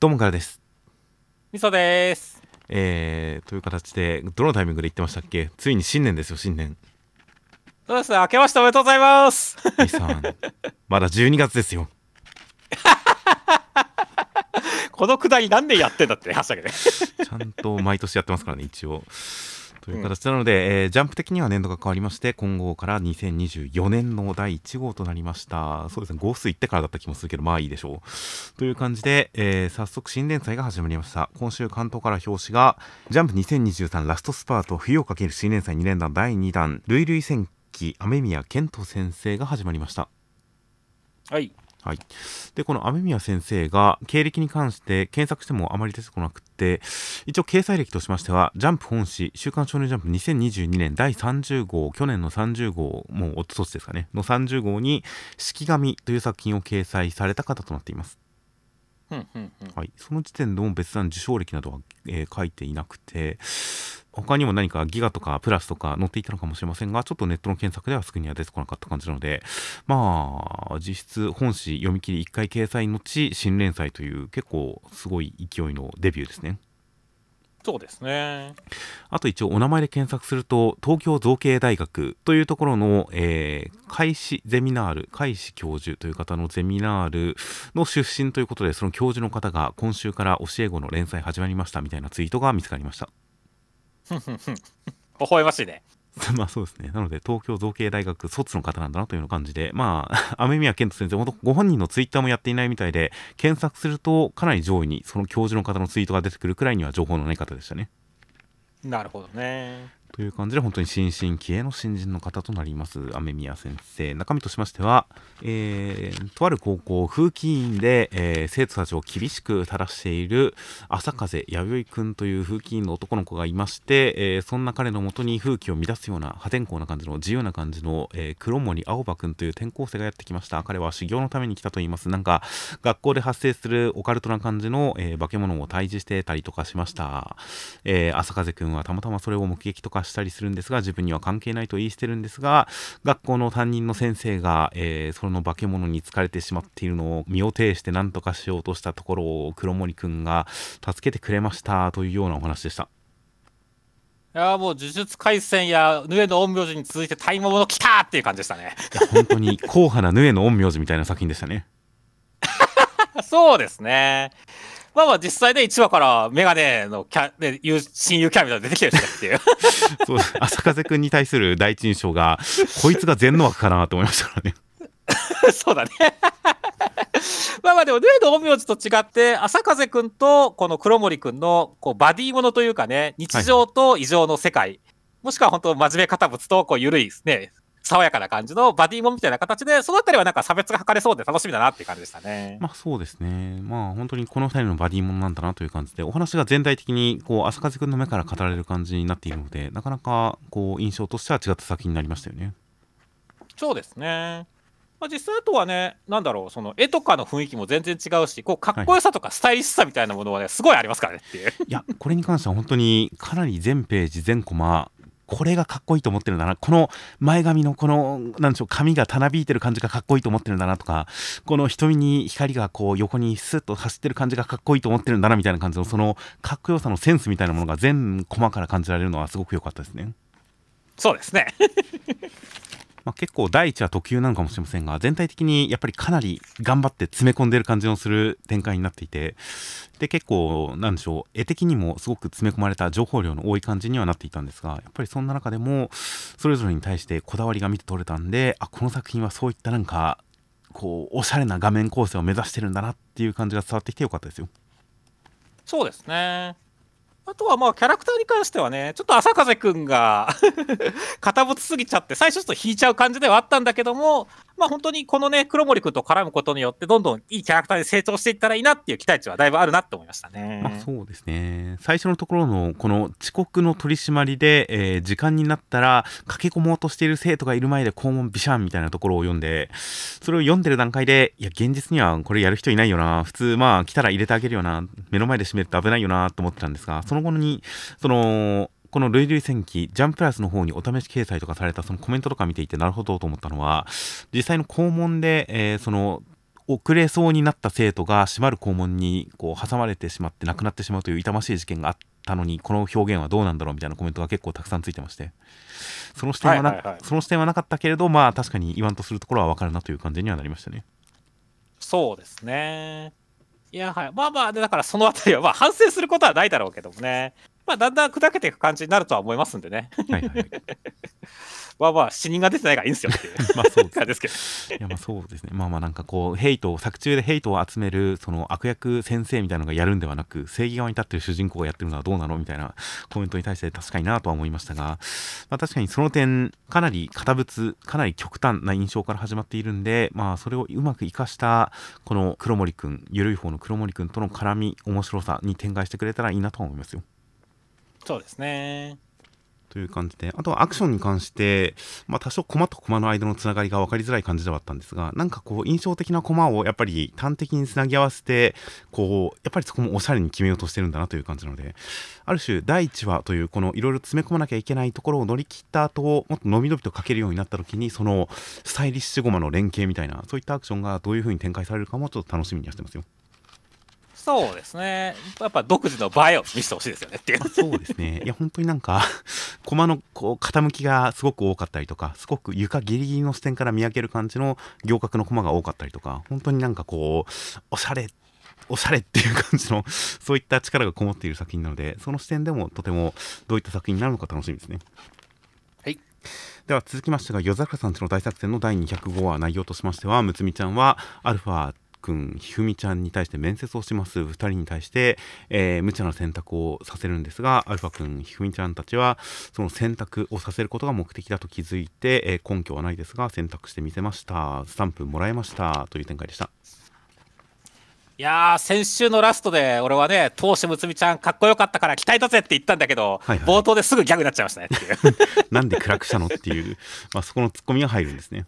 どうもからです。みそです。えー、という形で、どのタイミングで言ってましたっけ？ついに新年ですよ、新年。そうですね。明けましておめでとうございます。ミさん、まだ12月ですよ。このくだり何年やってんだって話だけどね。ちゃんと毎年やってますからね、一応。という形なので、えージャンプ的には年度が変わりまして、今後から2024年の第1号となりました。そうですね、号数行ってからだった気もするけど、まあいいでしょう。という感じで、えー早速新連載が始まりました。今週関東から表紙が、ジャンプ2023ラストスパート冬をかける新連載2連弾第2弾、類類戦記雨宮健人先生が始まりました。はい。はい、でこの雨宮先生が経歴に関して検索してもあまり出てこなくって一応掲載歴としましては「ジャンプ本誌週刊少年ジャンプ2022年第30号去年の30号もうおととしですかねの30号に「式神」という作品を掲載された方となっています。はい、その時点でも別段受賞歴などは、えー書いていなくて他にも何かギガとかプラスとか載っていたのかもしれませんがちょっとネットの検索ではすぐには出てこなかった感じなのでまあ実質本誌読み切り1回掲載のち新連載という結構すごい勢いのデビューですね。そうですね。あと一応お名前で検索すると東京造形大学というところの、えー、開始ゼミナール開始教授という方のゼミナールの出身ということでその教授の方が今週から教え子の連載始まりましたみたいなツイートが見つかりました。微笑ましいね。まあそうですね。なので、東京造形大学卒の方なんだなというような感じで、まあ、雨宮健人先生、本当ご本人のツイッターもやっていないみたいで、検索するとかなり上位にその教授の方のツイートが出てくるくらいには情報のない方でしたね。なるほどね。という感じで、本当に新進気鋭の新人の方となります、雨宮先生。中身としましては、えーとある高校、風紀委員で、えー生徒たちを厳しく正している朝風弥生くんという風紀委員の男の子がいまして、えーそんな彼のもとに風紀を乱すような破天荒な感じの自由な感じの、えー黒森青葉くんという転校生がやってきました。彼は修行のために来たと言います。なんか、学校で発生するオカルトな感じの、えー化け物を退治してたりとかしました。えー朝風くんはたまたまそれを目撃とかしたりするんですが自分には関係ないと言い捨てるんですが学校の担任の先生が、えーその化け物に疲れてしまっているのを身を挺して何とかしようとしたところを黒森くんが助けてくれましたというようなお話でした。いやーもう呪術廻戦やヌエの陰陽師に続いて大魔物来たーっていう感じでしたね。いや本当に硬派なヌエの陰陽師みたいな作品でしたね。そうですね。まあまあ実際で1話からメガネのキャ、ね、友親友キャラみたいなの出てきてるしねっていう。そう朝風くんに対する第一印象がこいつが全能枠かなと思いましたからね。そうだね。まあまあでも、ヌエの陰陽師と違って、朝風くんとこの黒森くんのこうバディものというかね、日常と異常の世界、もしくは本当真面目堅物とこう緩いね、爽やかな感じのバディものみたいな形で、そのあたりはなんか差別が図れそうで楽しみだなっていう感じでしたね。まあそうですね。まあ本当にこの2人のバディものなんだなという感じで、お話が全体的にこう朝風くんの目から語られる感じになっているので、なかなかこう印象としては違った作品になりましたよね。そうですね。まあ、実際あとはね、なんだろう、その絵とかの雰囲気も全然違うし、こうかっこよさとかスタイリッシュさみたいなものはね、すごいありますからねっていう。いや、これに関しては本当にかなり全ページ全コマ、これがかっこいいと思ってるんだな。この前髪のこの、なんでしょう、髪がたなびいてる感じがかっこいいと思ってるんだなとか、この瞳に光がこう横にスッと走ってる感じがかっこいいと思ってるんだなみたいな感じの、そのかっこよさのセンスみたいなものが全細から感じられるのはすごく良かったですね。そうですね。まあ、結構第一は特急なのかもしれませんが全体的にやっぱりかなり頑張って詰め込んでる感じのする展開になっていてで結構なんでしょう絵的にもすごく詰め込まれた情報量の多い感じにはなっていたんですがやっぱりそんな中でもそれぞれに対してこだわりが見て取れたんであこの作品はそういったなんかこうおしゃれな画面構成を目指してるんだなっていう感じが伝わってきてよかったですよ。そうですね。あとはまあキャラクターに関してはね、ちょっと朝風くんが 堅物すぎちゃって、最初ちょっと引いちゃう感じではあったんだけども、まあ本当にこのね、黒森くんと絡むことによって、どんどんいいキャラクターに成長していったらいいなっていう期待値はだいぶあるなって思いましたね。まあ、そうですね。最初のところのこの遅刻の取り締まりで、えー時間になったら駆け込もうとしている生徒がいる前で校門ビシャンみたいなところを読んでそれを読んでる段階でいや現実にはこれやる人いないよな。普通まあ来たら入れてあげるよな。目の前で閉めると危ないよなと思ってたんですがその後にそのこの「ルイルイ戦記」ジャンプラスの方にお試し掲載とかされたそのコメントとか見ていてなるほどと思ったのは実際の校門で、えーその遅れそうになった生徒が閉まる校門にこう挟まれてしまって亡くなってしまうという痛ましい事件があったのにこの表現はどうなんだろうみたいなコメントが結構たくさんついてましてその視点はな,、はいはいはいその視点はなかったけれどまあ確かに言わんとするところは分かるなという感じにはなりましたね。そうですね。いや、はい。まあまあ、でだからそのあたりは、まあ反省することはないだろうけどもね。まあだんだん砕けていく感じになるとは思いますんでね。はいはいはい、まあまあ、死人が出てないからいいんですよっていうまあそうですですけど。いやまあそうですねまあまあなんかこうヘイトを作中でヘイトを集めるその悪役先生みたいなのがやるんではなく正義側に立ってる主人公がやってるのはどうなのみたいなコメントに対して確かになとは思いましたが、まあ、確かにその点かなり堅物かなり極端な印象から始まっているんでまあそれをうまく生かしたこの黒森くんゆるい方の黒森くんとの絡み面白さに展開してくれたらいいなとは思いますよ。そうですね。という感じで、あとはアクションに関して、まあ、多少コマとコマの間のつながりが分かりづらい感じではあったんですが、なんかこう、印象的なコマをやっぱり端的につなぎ合わせて、こう、やっぱりそこもおしゃれに決めようとしてるんだなという感じなので、ある種、第1話という、このいろいろ詰め込まなきゃいけないところを乗り切った後、もっと伸び伸びと書けるようになった時に、その、スタイリッシュゴマの連携みたいな、そういったアクションがどういう風に展開されるかもちょっと楽しみにはしてますよ。そうですね。やっぱ独自の映えを見せてほしいですよねっていう。そうですね。いや、本当になんか、駒のこう傾きがすごく多かったりとか、すごく床ギリギリの視点から見上げる感じの行角の駒が多かったりとか、本当になんかこう、おしゃれ、おしゃれっていう感じの、そういった力がこもっている作品なので、その視点でもとてもどういった作品になるのか楽しみですね。はい。では続きましてが、夜桜さんちの大作戦の第205話内容としましては、むつみちゃんはアルファくん、ひふみちゃんに対して面接をします。2人に対して、えー無茶な選択をさせるんですがアルファくん、ひふみちゃんたちはその選択をさせることが目的だと気づいて、えー根拠はないですが選択してみせました。スタンプもらいました。という展開でした。いやー、先週のラストで、俺はね、当主むつみちゃん、かっこよかったから期待だぜって言ったんだけど、はいはい。冒頭ですぐギャグになっちゃいましたねっていう。なんで暗くしたのっていう、まあ、そこのツッコミが入るんですね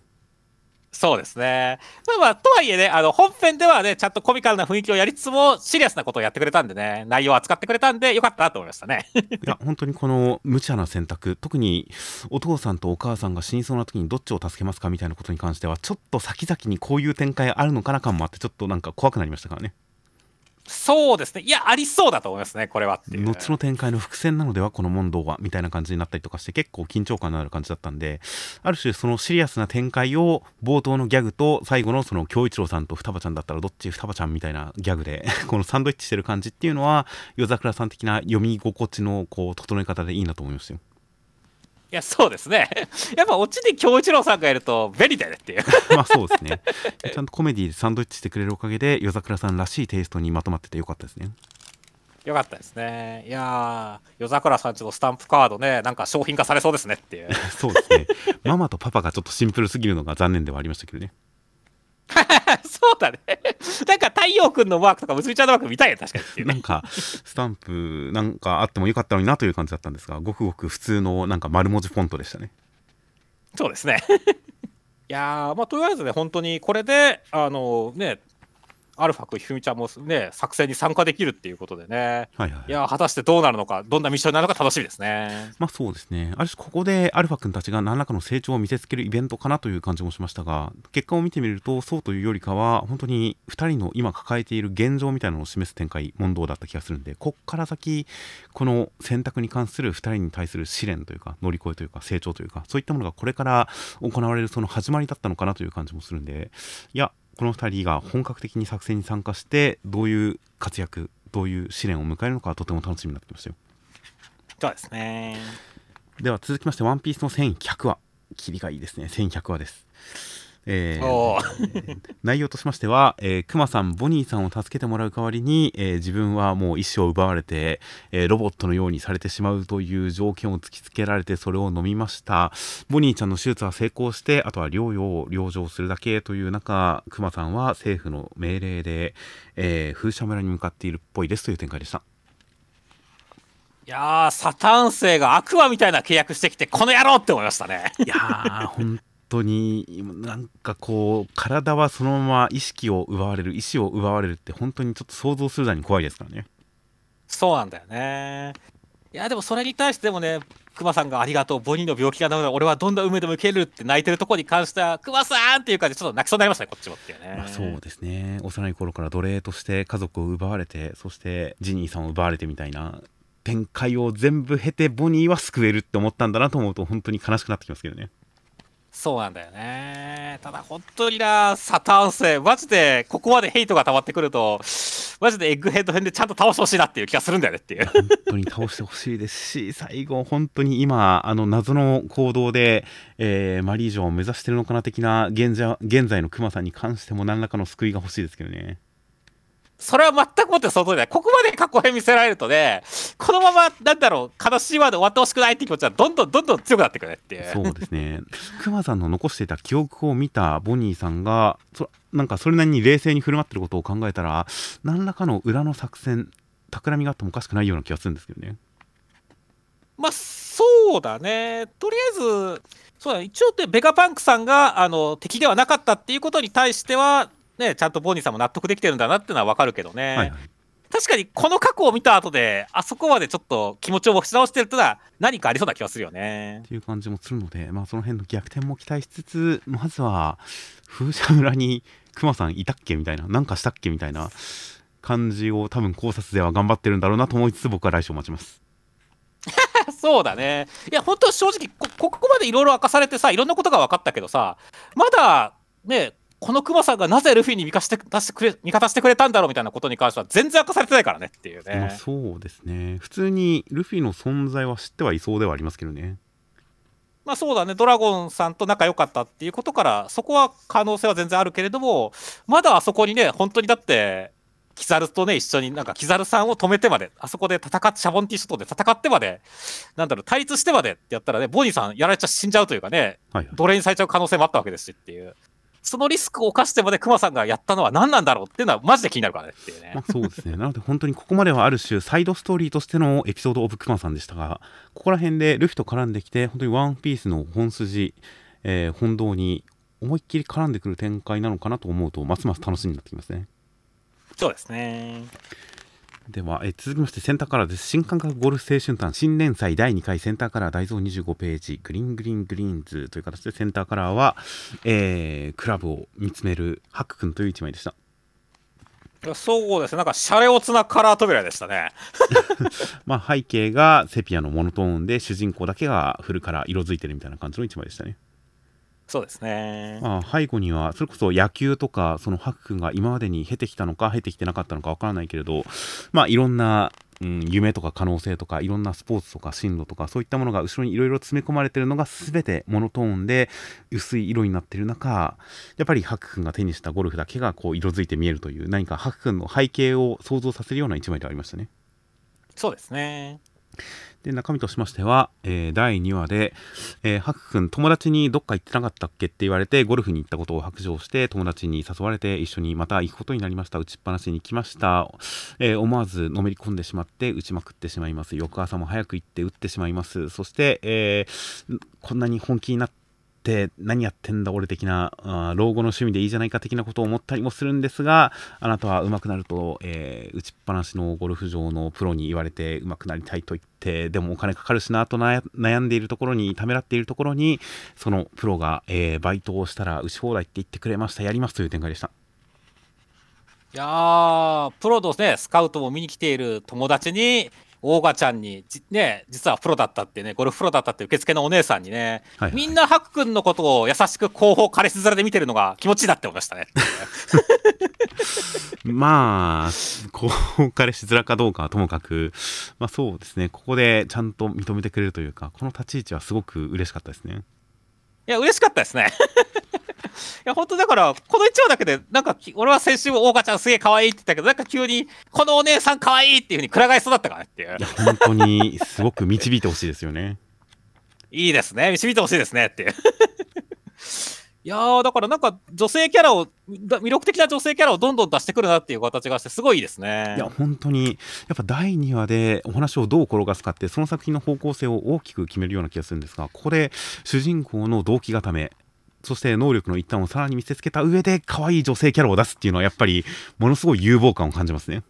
そうですね。まあ、とはいえね、あの、本編ではね、ちゃんとコミカルな雰囲気をやりつつも、シリアスなことをやってくれたんでね、内容を扱ってくれたんで、よかったなと思いましたね。いや本当にこの無茶な選択特にお父さんとお母さんが死にそうな時にどっちを助けますかみたいなことに関してはちょっと先々にこういう展開あるのかな感もあってちょっとなんか怖くなりましたからねそうですね。いや、ありそうだと思いますね、これは。後の展開の伏線なのではこの問答はみたいな感じになったりとかして結構緊張感のある感じだったんである種そのシリアスな展開を冒頭のギャグと最後のその京一郎さんと双葉ちゃんだったらどっち双葉ちゃんみたいなギャグで このサンドイッチしてる感じっていうのは夜桜さん的な読み心地のこう整え方でいいなと思いましたよいや、そうですね。やっぱ、オチに京一郎さんがいると、便利だよねっていう。まあそうですねちゃんとコメディでサンドイッチしてくれるおかげで夜桜さんらしいテイストにまとまっててよかったですねよかったですね。いやー、夜桜さんちのスタンプカードね、なんか商品化されそうですねっていう。そうですねママとパパがちょっとシンプルすぎるのが残念ではありましたけどね そうだね。なんか太陽くんのマークとかむつみちゃんのマーク見たいよ、確かに。なんかスタンプなんかあってもよかったのになという感じだったんですがごくごく普通のなんか丸文字フォントでしたねそうですね。いやー、まあ、とりあえずね、本当にこれで、あのね、アルファくん、ひふみちゃんもね、作戦に参加できるっていうことでね、はいはい。いやー、果たしてどうなるのか、どんなミッションになるのか楽しみですね。まあそうですね。ある種ここでアルファ君たちが何らかの成長を見せつけるイベントかなという感じもしましたが結果を見てみるとそうというよりかは本当に2人の今抱えている現状みたいなのを示す展開問答だった気がするんでこっから先この選択に関する2人に対する試練というか乗り越えというか成長というかそういったものがこれから行われるその始まりだったのかなという感じもするんでいやこの2人が本格的に作戦に参加してどういう活躍どういう試練を迎えるのかとても楽しみになってきましたよそうですね。では続きまして、ワンピースの1100話。切りがいいですね。1100話です。えー 内容としましては、えー、クマさん、ボニーさんを助けてもらう代わりに、えー自分はもう意志を奪われて、えーロボットのようにされてしまうという条件を突きつけられて、それを飲みました。ボニーちゃんの手術は成功して、あとは療養を療養するだけという中、クマさんは政府の命令で、えー風車村に向かっているっぽいですという展開でした。いやー、サターン星がアクアみたいな契約してきて、この野郎って思いましたね。いやー、本当に、なんかこう、体はそのまま意識を奪われる、意志を奪われるって、本当にちょっと想像するだに怖いですからね。そうなんだよね。いや、でもそれに対してでもね、クマさんがありがとう、ボニーの病気が治る俺はどんな運命でも受けるって泣いてるところに関しては、クマさんっていう感じでちょっと泣きそうになりましたね、こっちもっていうね。まあ、そうですね幼い頃から奴隷として家族を奪われてそしてジニーさんを奪われてみたいな展開を全部経てボニーは救えるって思ったんだなと思うと本当に悲しくなってきますけどねそうなんだよね。ただ本当にな、サターン星、マジでここまでヘイトが溜まってくると、マジでエッグヘッド編でちゃんと倒してほしいなっていう気がするんだよねっていう。本当に倒してほしいですし最後本当に今あの謎の行動で、えーマリージョンを目指してるのかな的な現在現在のクマさんに関しても何らかの救いが欲しいですけどねそれは全くもってその通りだよ。ここまで過去編見せられるとね、このまま、なんだろう、悲しいワード終わってほしくないって気持ちはどんどんどんどん強くなってくるねっていう。そうですねクマさんの残していた記憶を見たボニーさんがそなんかそれなりに冷静に振る舞ってることを考えたら何らかの裏の作戦企みがあってもおかしくないような気がするんですけどねまあ、そうだね。とりあえず、そうだね、一応ってベガパンクさんがあの敵ではなかったっていうことに対しては、ね、ちゃんとボニーさんも納得できてるんだなっていうのは分かるけどね。はいはい確かにこの過去を見た後で、あそこまでちょっと気持ちを持ち直してるってのは何かありそうな気がするよねっ。ていう感じもするので、まあ、その辺の逆転も期待しつつまずは風車村にクマさんいたっけみたいななんかしたっけみたいな感じを多分考察では頑張ってるんだろうなと思いつつ僕は来週を待ちます そうだね。いや、本当正直こ、ここまでいろいろ明かされてさ、いろんなことが分かったけどさ、まだね、このクマさんがなぜルフィに味方して出してくれ味方してくれたんだろうみたいなことに関しては全然明かされてないからねっていうまあね。そうですね普通にルフィの存在は知ってはいそうではありますけどねまあそうだね、ドラゴンさんと仲良かったっていうことから、そこは可能性は全然あるけれども、まだあそこにね、本当にだって、キザルとね、一緒になんかキザルさんを止めてまで、あそこで戦って、シャボンティー諸島で戦ってまで、なんだろう、対立してまでってやったらね、ボニーさんやられちゃ死んじゃうというかね、はいはい奴隷にされちゃう可能性もあったわけですしっていう。そのリスクを冒してまでクマさんがやったのは何なんだろうっていうのはマジで気になるからねっていうね。まあそうですねなので本当にここまではある種サイドストーリーとしてのエピソード・オブ・クマさんでしたがここら辺でルフィと絡んできて本当にワンピースの本筋、えー本道に思いっきり絡んでくる展開なのかなと思うとますます楽しみになってきますねそうですね。では、えー続きましてセンターカラーです。新感覚ゴルフ青春譚新連載第2回センターカラー大増25ページ。グリーングリーングリーンズという形でセンターカラーは、えークラブを見つめるハック君という一枚でした。そうですね。なんかシャレオツなカラー扉でしたね。まあ背景がセピアのモノトーンで主人公だけがフルカラー色づいてるみたいな感じの一枚でしたねそうですね。まあ、背後にはそれこそ野球とかそのハク君が今までに経てきたのか経てきてなかったのかわからないけれどまあいろんな、うん、夢とか可能性とかいろんなスポーツとか進路とかそういったものが後ろにいろいろ詰め込まれてるのが全てモノトーンで薄い色になってる中やっぱりハク君が手にしたゴルフだけがこう色づいて見えるという何かハク君の背景を想像させるような一枚ではありましたね。そうですね。で中身としましては、えー第2話で、えー、ハク君友達にどっか行ってなかったっけって言われてゴルフに行ったことを白状して友達に誘われて一緒にまた行くことになりました。打ちっぱなしに来ました、えー思わずのめり込んでしまって打ちまくってしまいます。翌朝も早く行って打ってしまいます。そして、えーこんなに本気になって何やってんだ俺的なあ老後の趣味でいいじゃないか的なことを思ったりもするんですがあなたは上手くなると、えー打ちっぱなしのゴルフ場のプロに言われて上手くなりたいと言ってでもお金かかるしなと悩んでいるところにためらっているところにそのプロが、えーバイトをしたら打ち放題って言ってくれましたやりますという展開でした。いやー、プロのね、スカウトも見に来ている友達に、オーガちゃんに、じね、実はプロだったってね、ゴルフプロだったって受付のお姉さんにね、はいはいみんなハク君のことを優しく後方彼氏面で見てるのが気持ちいいなって思いましたね。まあ、こう、彼しづらかどうかはともかく、まあそうですね、ここでちゃんと認めてくれるというか、この立ち位置はすごく嬉しかったですね。いや、嬉しかったですね。いや、本当だから、この1話だけで、なんかき、俺は先週もオーガちゃんすげえ可愛いって言ったけど、なんか急に、このお姉さん可愛いっていうふうにくら替えそうだったからねっていうい。や、本当にすごく導いてほしいですよね。いいですね。導いてほしいですねっていう。いやー、だからなんか女性キャラを、だ魅力的な女性キャラをどんどん出してくるなっていう形がして、すごいいいですね。いや、本当に、やっぱ第2話でお話をどう転がすかって、その作品の方向性を大きく決めるような気がするんですが、ここで主人公の動機固め、そして能力の一端をさらに見せつけた上で、可愛い女性キャラを出すっていうのは、やっぱり、ものすごい有望感を感じますね。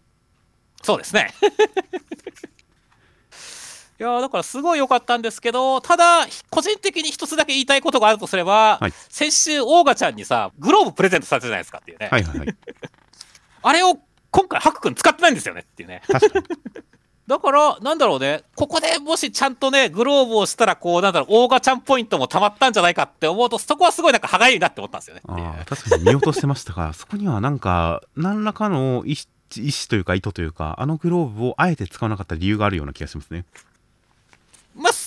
そうですね。いやーだからすごい良かったんですけど、ただ、個人的に一つだけ言いたいことがあるとすれば、はい先週、オーガちゃんにさ、グローブプレゼントされたじゃないですかっていうね。はいはいはい。あれを今回、ハク君使ってないんですよねっていうね。だから、なんだろうね、ここでもしちゃんとね、グローブをしたら、こう、なんだろう、オーガちゃんポイントもたまったんじゃないかって思うと、そこはすごいなんか歯がゆいなって思ったんですよね。あ、確かに見落としてましたから、そこにはなんか、何らかの意思というか意図というか、あのグローブをあえて使わなかった理由があるような気がしますね。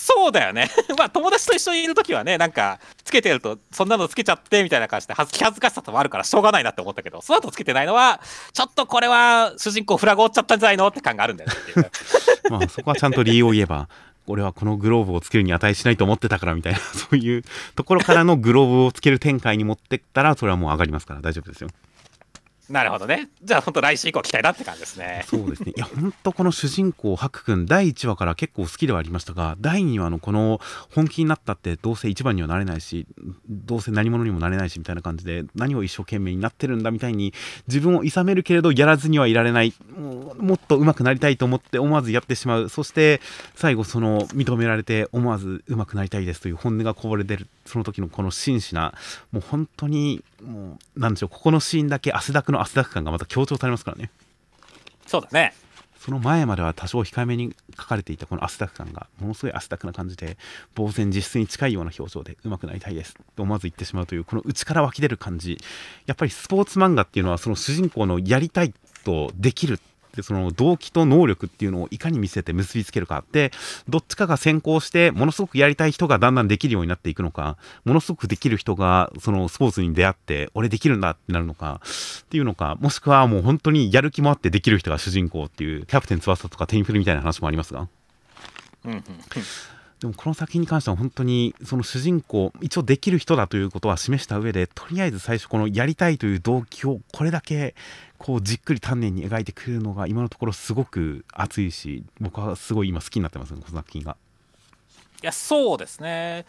そうだよね。まあ友達と一緒にいるときはね、なんか、つけてると、そんなのつけちゃってみたいな感じで、気恥ずかしさともあるからしょうがないなって思ったけど、その後つけてないのは、ちょっとこれは主人公フラグ折っちゃったんじゃないのって感があるんだよね。まあそこはちゃんと理由を言えば、俺はこのグローブをつけるに値しないと思ってたからみたいな、そういうところからのグローブをつける展開に持ってったら、それはもう上がりますから大丈夫ですよ。なるほどね。じゃあ本当来週以降期待だって感じですね。そうですね。いや、本当この主人公、ハク君、第1話から結構好きではありましたが、第2話のこの本気になったって、どうせ一番にはなれないし、どうせ何者にもなれないし、みたいな感じで、何を一生懸命になってるんだみたいに、自分を諌めるけれど、やらずにはいられない、もっと上手くなりたいと思って、思わずやってしまう。そして、最後、その、認められて、思わず上手くなりたいですという本音がこぼれ出る、その時のこの真摯な、もう本当に、もう、なんでしょう、ここのシーンだけ汗だくの汗だく感がまた強調されますからね。そうだね。その前までは多少控えめに書かれていたこの汗だく感がものすごい汗だくな感じで呆然自失に近いような表情で上手くなりたいですと思わず言ってしまうというこの内から湧き出る感じやっぱりスポーツ漫画っていうのはその主人公のやりたいとできるでその動機と能力っていうのをいかに見せて結びつけるかでどっちかが先行してものすごくやりたい人がだんだんできるようになっていくのかものすごくできる人がそのスポーツに出会って俺できるんだってなるのかっていうのかもしくはもう本当にやる気もあってできる人が主人公っていうキャプテン翼とかテニプルみたいな話もありますがうんうんうん。でもこの作品に関しては本当にその主人公一応できる人だということは示した上でとりあえず最初このやりたいという動機をこれだけこうじっくり丹念に描いてくれるのが今のところすごく熱いし僕はすごい今好きになってますねこの作品が。いや、そうですね。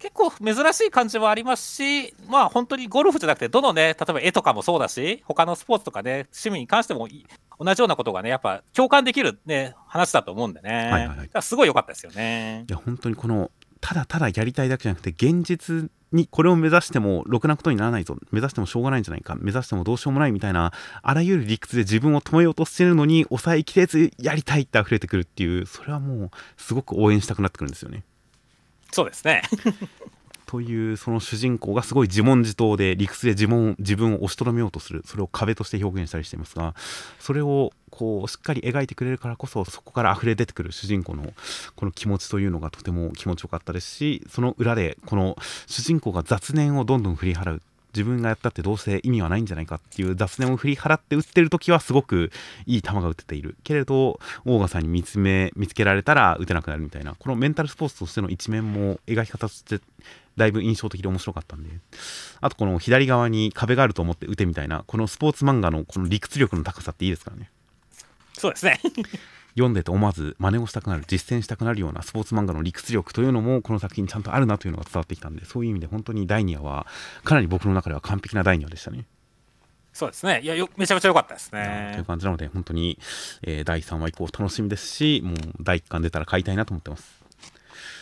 結構珍しい感じもありますし、まあ本当にゴルフじゃなくて、どのね、例えば絵とかもそうだし、他のスポーツとかね、趣味に関してもい同じようなことがね、やっぱ共感できるね、話だと思うんでね。はいはいはいすごい良かったですよねい。や本当にこのただただやりたいだけじゃなくて現実にこれを目指してもろくなことにならないぞ目指してもしょうがないんじゃないか目指してもどうしようもないみたいなあらゆる理屈で自分を止めようとしてるのに抑えきれずやりたいって溢れてくるっていうそれはもうすごく応援したくなってくるんですよね。そうですね。というその主人公がすごい自問自答で理屈で自問自分を押しとどめようとするそれを壁として表現したりしていますがそれをこうしっかり描いてくれるからこそそこから溢れ出てくる主人公のこの気持ちというのがとても気持ちよかったですしその裏でこの主人公が雑念をどんどん振り払う。自分がやったってどうせ意味はないんじゃないかっていう雑念を振り払って打ってる時はすごくいい球が打てている。けれどオーガさんに見つめ見つけられたら打てなくなるみたいなこのメンタルスポーツとしての一面も描き方としてだいぶ印象的で面白かったんであとこの左側に壁があると思って打てみたいなこのスポーツ漫画のこの理屈力の高さっていいですからねそうですね。読んでて思わず真似をしたくなる実践したくなるようなスポーツ漫画の理屈力というのもこの作品にちゃんとあるなというのが伝わってきたんでそういう意味で本当に第2話はかなり僕の中では完璧な第2話でしたね。そうですね。いや、よめちゃめちゃ良かったですというね。感じなので本当に、えー第3話以降楽しみですしもう第1巻出たら買いたいなと思ってます。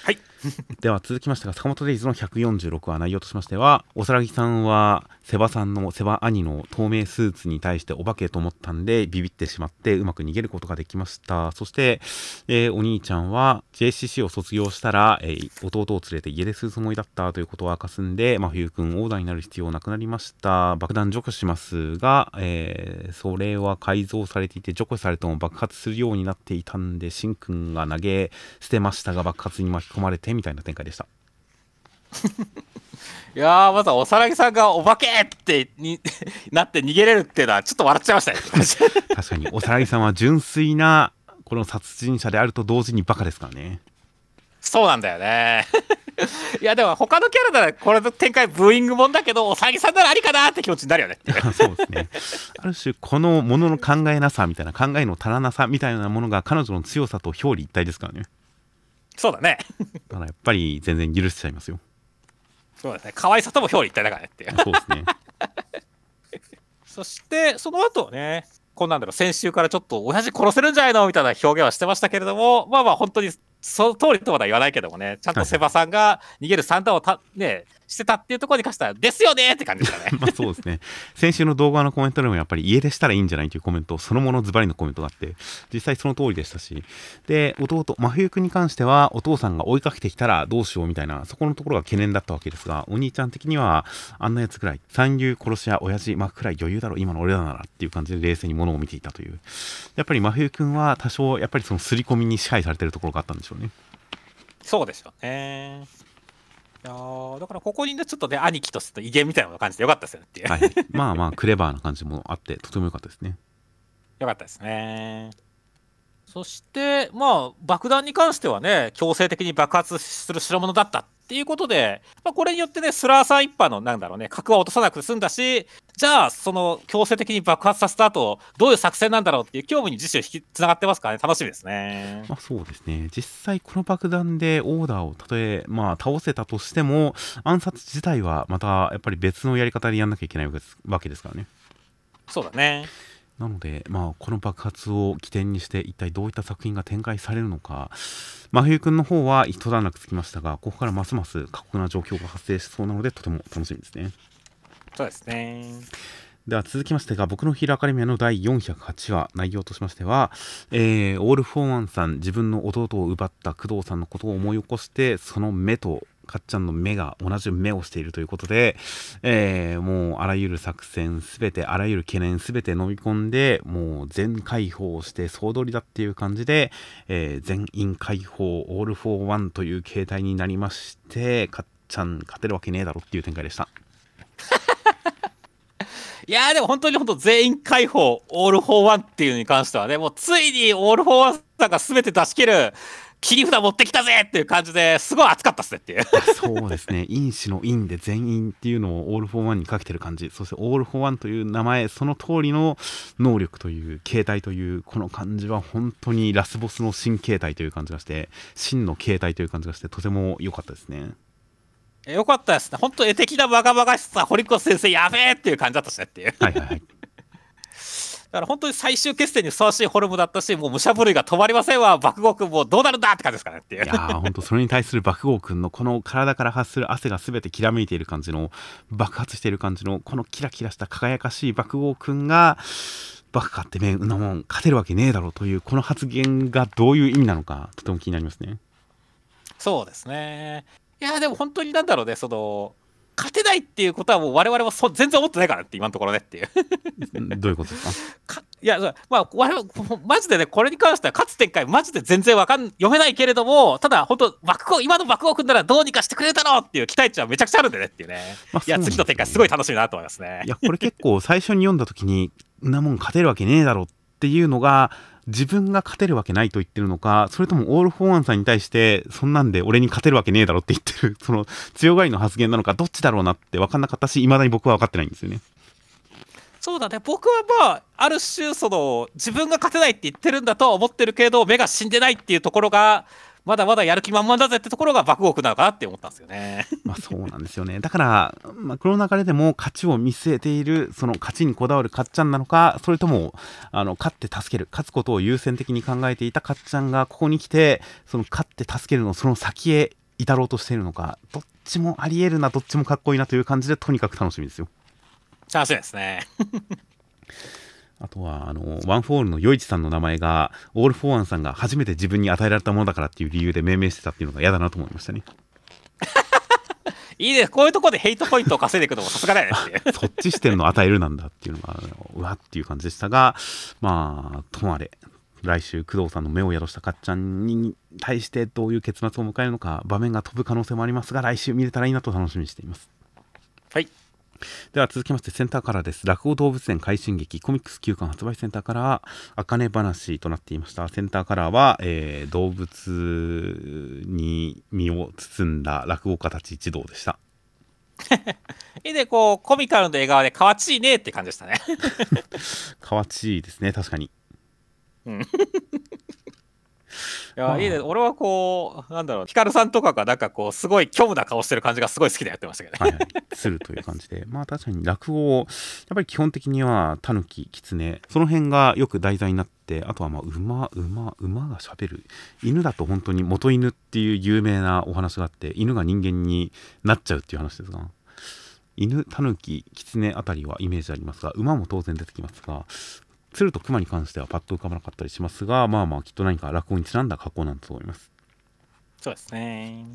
はい。では続きましてが坂本デイズの146話内容としましてはおさらぎさんはセバさんのセバ兄の透明スーツに対してお化けと思ったんでビビってしまってうまく逃げることができましたそして、えーお兄ちゃんは JCC を卒業したら、えー弟を連れて家出するつもりだったということを明かすんで真冬くんオーダーになる必要なくなりました爆弾除去しますが、えーそれは改造されていて除去されても爆発するようになっていたんでしんくんが投げ捨てましたが爆発に巻き込まれてみたいな展開でした いやー、まずはおさらぎさんがお化けってに なって逃げれるっていうのはちょっと笑っちゃいましたね。確かにおさらぎさんは純粋なこの殺人者であると同時にバカですからねそうなんだよね。いや、でも他のキャラならこれの展開ブーイングもんだけど、おさらぎさんならありかなって気持ちになるよね。そうですねある種このものの考えなさみたいな考えの足らなさみたいなものが彼女の強さと表裏一体ですからねそうだね。だからやっぱり全然許しちゃいますよそうですね。可愛さとも表裏一体だからねっていう。そうですね そして、その後ね、こんなんだろう、先週からちょっと親父殺せるんじゃないのみたいな表現はしてましたけれども、まあまあ本当にその通りとまでは言わないけどもね、ちゃんとセバさんが逃げる算段をた、ね、してたっていうところに関しては、ですよねって感じでしたね。まあそうですね。先週の動画のコメントでもやっぱり家出したらいいんじゃないというコメント、そのものズバリのコメントがあって、実際その通りでしたし、で、弟、真冬君に関しては、お父さんが追いかけてきたらどうしようみたいな、そこのところが懸念だったわけですが、お兄ちゃん的には、あんなやつくらい、三流殺し屋、親父、まあくらい余裕だろ、今の俺らならっていう感じで冷静に物を見ていたという。やっぱり真冬君は多少、やっぱりその刷り込みに支配されてるところがあったんでしょうね。そうですよね。いやだからここにね、ちょっとね、兄貴として威厳みたいな感じでよかったですよねっていう。はい、まあまあ、クレバーな感じもあって、とても良かったですね。よかったですね。そして、まあ、爆弾に関してはね、強制的に爆発する代物だったっていうことで、まあ、これによってね、スラーさん一派の、なんだろうね、核は落とさなくて済んだし、じゃあ、その強制的に爆発させた後、どういう作戦なんだろうっていう興味に実習引きつながってますからね、楽しみですね。まあ、そうですね。実際、この爆弾でオーダーをたとえ、まあ、倒せたとしても、暗殺自体はまた、やっぱり別のやり方でやんなきゃいけないわけですからね。そうだね。なので、まあ、この爆発を起点にして一体どういった作品が展開されるのか。真冬君の方は一段落つきましたがここからますます過酷な状況が発生しそうなのでとても楽しみですね。そうですね。では続きましてが僕のヒーローアカデミアの第408話内容としましては、えー、オール・フォー・ワンさん自分の弟を奪った工藤さんのことを思い起こしてその目とかっちゃんの目が同じ目をしているということで、えー、もうあらゆる作戦すべてあらゆる懸念すべて飲み込んでもう全解放して総取りだっていう感じで、えー、全因解放オール・フォー・ワンという形態になりましてかっちゃん勝てるわけねえだろっていう展開でした。いやでも本当に本当全因解放オール・フォー・ワンっていうのに関してはねもうついにオール・フォー・ワンさんが全て出し切る切り札持ってきたぜっていう感じですごい熱かったっすねっていう。そうですね。因子の因で全因っていうのをオール・フォー・ワンにかけてる感じ。そしてオール・フォー・ワンという名前その通りの能力という形態というこの感じは本当にラスボスの新形態という感じがして真の形態という感じがしてとても良かったですね。よかったですね。本当絵的なバカバカしさ堀越先生やべえっていう感じだったしねっていう。はいはいはい。だから本当に最終決戦にふさわしいフォルムだったし、もう武者震いが止まりませんわ、爆豪君もうどうなるんだって感じですからねっていう。いやー、本当それに対する爆豪君のこの体から発する汗が全てきらめいている感じの、爆発している感じの、このキラキラした輝かしい爆豪君が、バカかってめんなもん勝てるわけねえだろうというこの発言がどういう意味なのかとても気になりますね。そうですね。いやでも本当になんだろうねその勝てないっていうことはもう我々もそ全然思ってないからって今のところねっていう。どういうことですか？いやまあ我々マジでねこれに関しては勝つ展開マジで全然わかん読めないけれどもただ本当爆豪今の爆豪君ならどうにかしてくれたろっていう期待値はめちゃくちゃあるんでねっていうね、まあ、いや次の展開すごい楽しみだなと思いますね。いやこれ結構最初に読んだ時にんなもん勝てるわけねえだろっていうのが自分が勝てるわけないと言ってるのか、それともオール・フォー・ワンさんに対して、そんなんで俺に勝てるわけねえだろって言ってる、その強がりの発言なのか、どっちだろうなって分かんなかったし、いまだに僕は分かってないんですよね。そうだね、僕はまあ、ある種、その、自分が勝てないって言ってるんだとは思ってるけど、目が死んでないっていうところが、まだまだやる気満々だぜってところが爆豪なのかなって思ったんですよね。まあそうなんですよね。だから、まあ、この流れでも勝ちを見据えている、その勝ちにこだわるかっちゃんなのか、それとも、あの、勝って助ける、勝つことを優先的に考えていたかっちゃんが、ここに来て、その勝って助けるの、その先へ至ろうとしているのか、どっちもあり得るな、どっちもかっこいいなという感じで、とにかく楽しみですよ。楽しみですね。あとは、あの、ワンフォールの与一さんの名前が、オール・フォー・ワンさんが初めて自分に与えられたものだからっていう理由で命名してたっていうのが嫌だなと思いましたね。いいです。こういうところでヘイトポイントを稼いでいくのもさすがだよねそっち視点の与えるなんだっていうのが、うわっていう感じでしたが、まあ、ともあれ、来週、工藤さんの目を宿したかっちゃんに対してどういう結末を迎えるのか、場面が飛ぶ可能性もありますが、来週見れたらいいなと楽しみにしています。はい。では続きましてセンターカラーです。落語動物園快進撃コミックス休館発売センターカラー、あかね話となっていました。センターカラーは、えー、動物に身を包んだ落語家たち一同でした。で、こう、コミカルの笑顔で、かわちいねって感じでしたね。かわちいですね、確かに。うん。や、まあいいね。俺はこう、なんだろう、ヒカルさんとかがなんかこう、すごい虚無な顔してる感じがすごい好きでやってましたけどね。はいはい、するという感じで、まあ確かに落語、やっぱり基本的にはタヌキ、キツネ、その辺がよく題材になって、あとはまあ馬、馬、馬がしゃべる。犬だと本当に元犬っていう有名なお話があって、犬が人間になっちゃうっていう話ですが、犬、タヌキ、キツネあたりはイメージありますが、馬も当然出てきますが、鶴と熊に関してはパッと浮かばなかったりしますが、まあまあきっと何か落語にちなんだ格好なんだと思います。そうですね。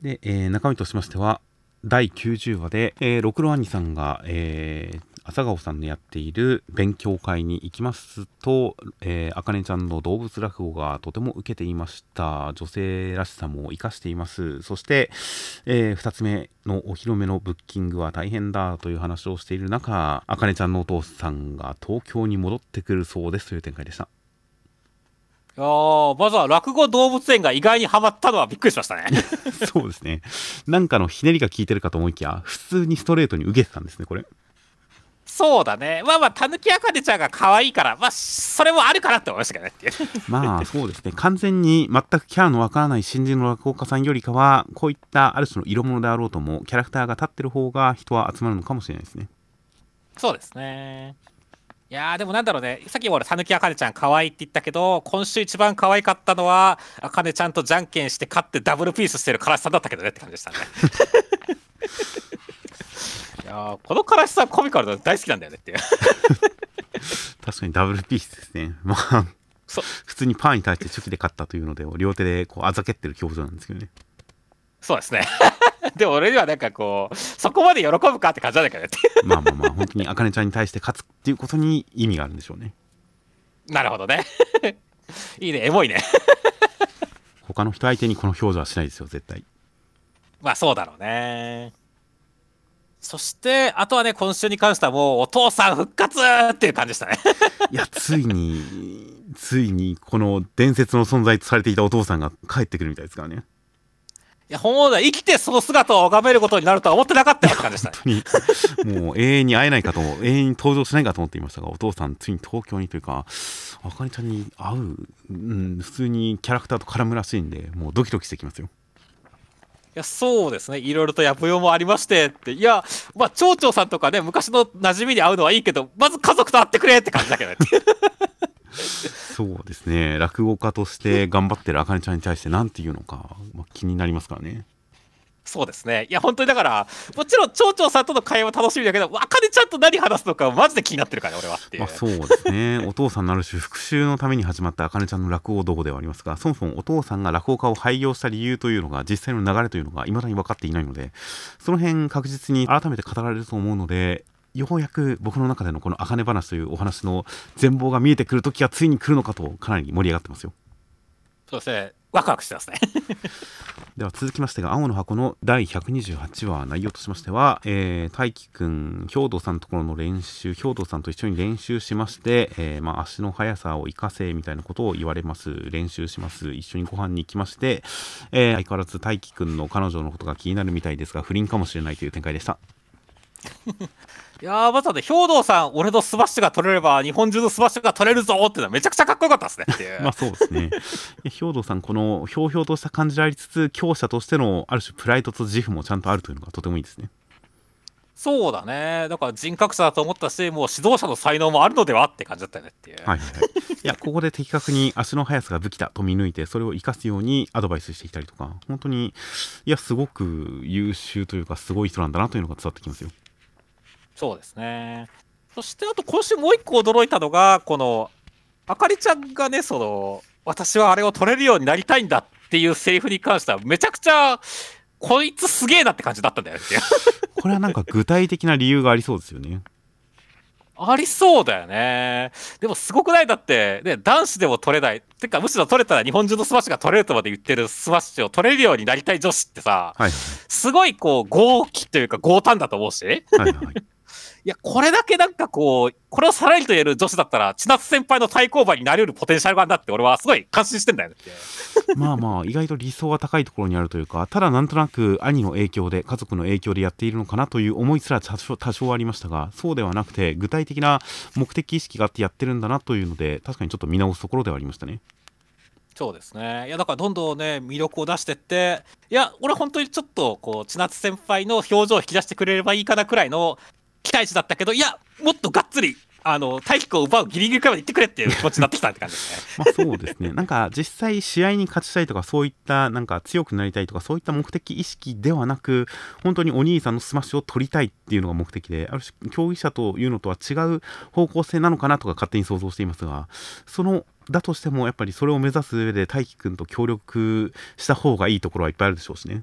で、えー中身としましては第90話で、えー、六郎兄さんが、えー朝顔さんのやっている勉強会に行きますと、えー、あかねちゃんの動物落語がとても受けていました。女性らしさも生かしています。そして、え2つ目のお披露目のブッキングは大変だという話をしている中あかねちゃんのお父さんが東京に戻ってくるそうですという展開でした。いやーまずは落語動物園が意外にハマったのはびっくりしましたね。そうですねなんかのひねりが効いてるかと思いきや普通にストレートに受けてたんですねこれそうだね。まあまあ、たぬきあかねちゃんが可愛いから、まあ、それもあるかなって思いましたけどねっていう。まあそうですね完全に全くキャラのわからない新人の落語家さんよりかはこういったある種の色物であろうともキャラクターが立ってる方が人は集まるのかもしれないですねそうですね。いやーでもなんだろうね、さっき俺、たぬきあかねちゃん可愛いって言ったけど、今週一番可愛かったのは、あかねちゃんとじゃんけんして勝ってダブルピースしてるからしさんだったけどねって感じでしたね。いやーこのからしさんコミカルで大好きなんだよねっていう。確かにダブルピースですねまあ普通にパーに対してチョキで勝ったというので両手でこうあざけってる表情なんですけどねそうですね。でも俺にはなんかこう、そこまで喜ぶかって感じなんだけどて。まあまあまあ本当にあかねちゃんに対して勝つっていうことに意味があるんでしょうねなるほどね。いいね、エモいね。他の人相手にこの表情はしないですよ絶対まあそうだろうね。そして、あとはね、今週に関してはもう、お父さん復活っていう感じでしたね。いやついについにこの伝説の存在とされていたお父さんが帰ってくるみたいですからねいや、本物だ、生きてその姿を拝めることになるとは思ってなかったよって感じでしたね。本当にもう永遠に会えないかと永遠に登場しないかと思っていましたがお父さんついに東京にというかあかねちゃんに会う、うん、普通にキャラクターと絡むらしいんでもうドキドキしてきますよいや、そうですね。いろいろとやぶよもありましてって。いや、まあ、町長さんとかね、昔の馴染みに会うのはいいけど、まず家族と会ってくれって感じだけどね。そうですね落語家として頑張ってるあかねちゃんに対して何て言うのか、まあ、気になりますからねそうですね。いや、本当にだから、もちろん町長さんとの会話楽しみだけど、あかねちゃんと何話すのかマジで気になってるからね、俺はって。まあ、そうですね お父さんのある種復讐のために始まったあかねちゃんの落語道具ではありますがそもそもお父さんが落語家を廃業した理由というのが実際の流れというのが未だに分かっていないのでその辺確実に改めて語られると思うのでようやく僕の中でのこのあかね話というお話の全貌が見えてくる時がついに来るのかとかなり盛り上がってますよそうですね。ワクワクしてますね。では続きましてがアオのハコの第128話内容としましては、えー、大喜くん兵藤さんのところの練習兵藤さんと一緒に練習しまして、えーまあ、足の速さを生かせみたいなことを言われます練習します一緒にご飯に行きまして、えー相変わらず大喜くんの彼女のことが気になるみたいですが不倫かもしれないという展開でしたいやー、まずはね、兵藤さん、俺のスマッシュが取れれば、日本中のスマッシュが取れるぞってのはめちゃくちゃかっこよかったですね。まあそうですね兵藤さんこのひょうひょうとした感じでありつつ強者としてのある種プライドと自負もちゃんとあるというのがとてもいいですねそうだね。だから人格者だと思ったし、もう指導者の才能もあるのではって感じだったよねっていう。はいはいはい、いやここで的確に足の速さが武器だと見抜いてそれを生かすようにアドバイスしてきたりとか本当にいやすごく優秀というかすごい人なんだなというのが伝わってきますよそうですね。そしてあと今週もう一個驚いたのが、この、あかりちゃんがね、その、私はあれを取れるようになりたいんだっていうセリフに関しては、めちゃくちゃ、こいつすげえなって感じだったんだよね。これはなんか具体的な理由がありそうですよねありそうだよね。でもすごくない？だって、ね、男子でも取れない。てか、むしろ取れたら日本中のスマッシュが取れるとまで言ってるスマッシュを取れるようになりたい女子ってさ、はいすごいこう、豪気というか豪胆だと思うし、いはいはいはいや、これだけなんかこう、これをさらりと言える女子だったら、千夏先輩の対抗馬になれるポテンシャルがあるんだって俺はすごい感心してんだよね。まあまあ意外と理想は高いところにあるというかただなんとなく兄の影響で家族の影響でやっているのかなという思いすら多少多少ありましたがそうではなくて具体的な目的意識があってやってるんだなというので確かにちょっと見直すところではありましたねそうですね。いや、だからどんどんね、魅力を出してって、いや、俺本当にちょっと、こう、千夏先輩の表情を引き出してくれればいいかなくらいの期待値だったけど、いや、もっとがっつり、あの、大喜くを奪うギリギリくらいまで行ってくれっていう気持ちになってきたって感じですね。まあそうですね。なんか実際試合に勝ちたいとかそういったなんか強くなりたいとかそういった目的意識ではなく本当にお兄さんのスマッシュを取りたいっていうのが目的である種競技者というのとは違う方向性なのかなとか勝手に想像していますがそのだとしてもやっぱりそれを目指す上で大喜くんと協力した方がいいところはいっぱいあるでしょうしね。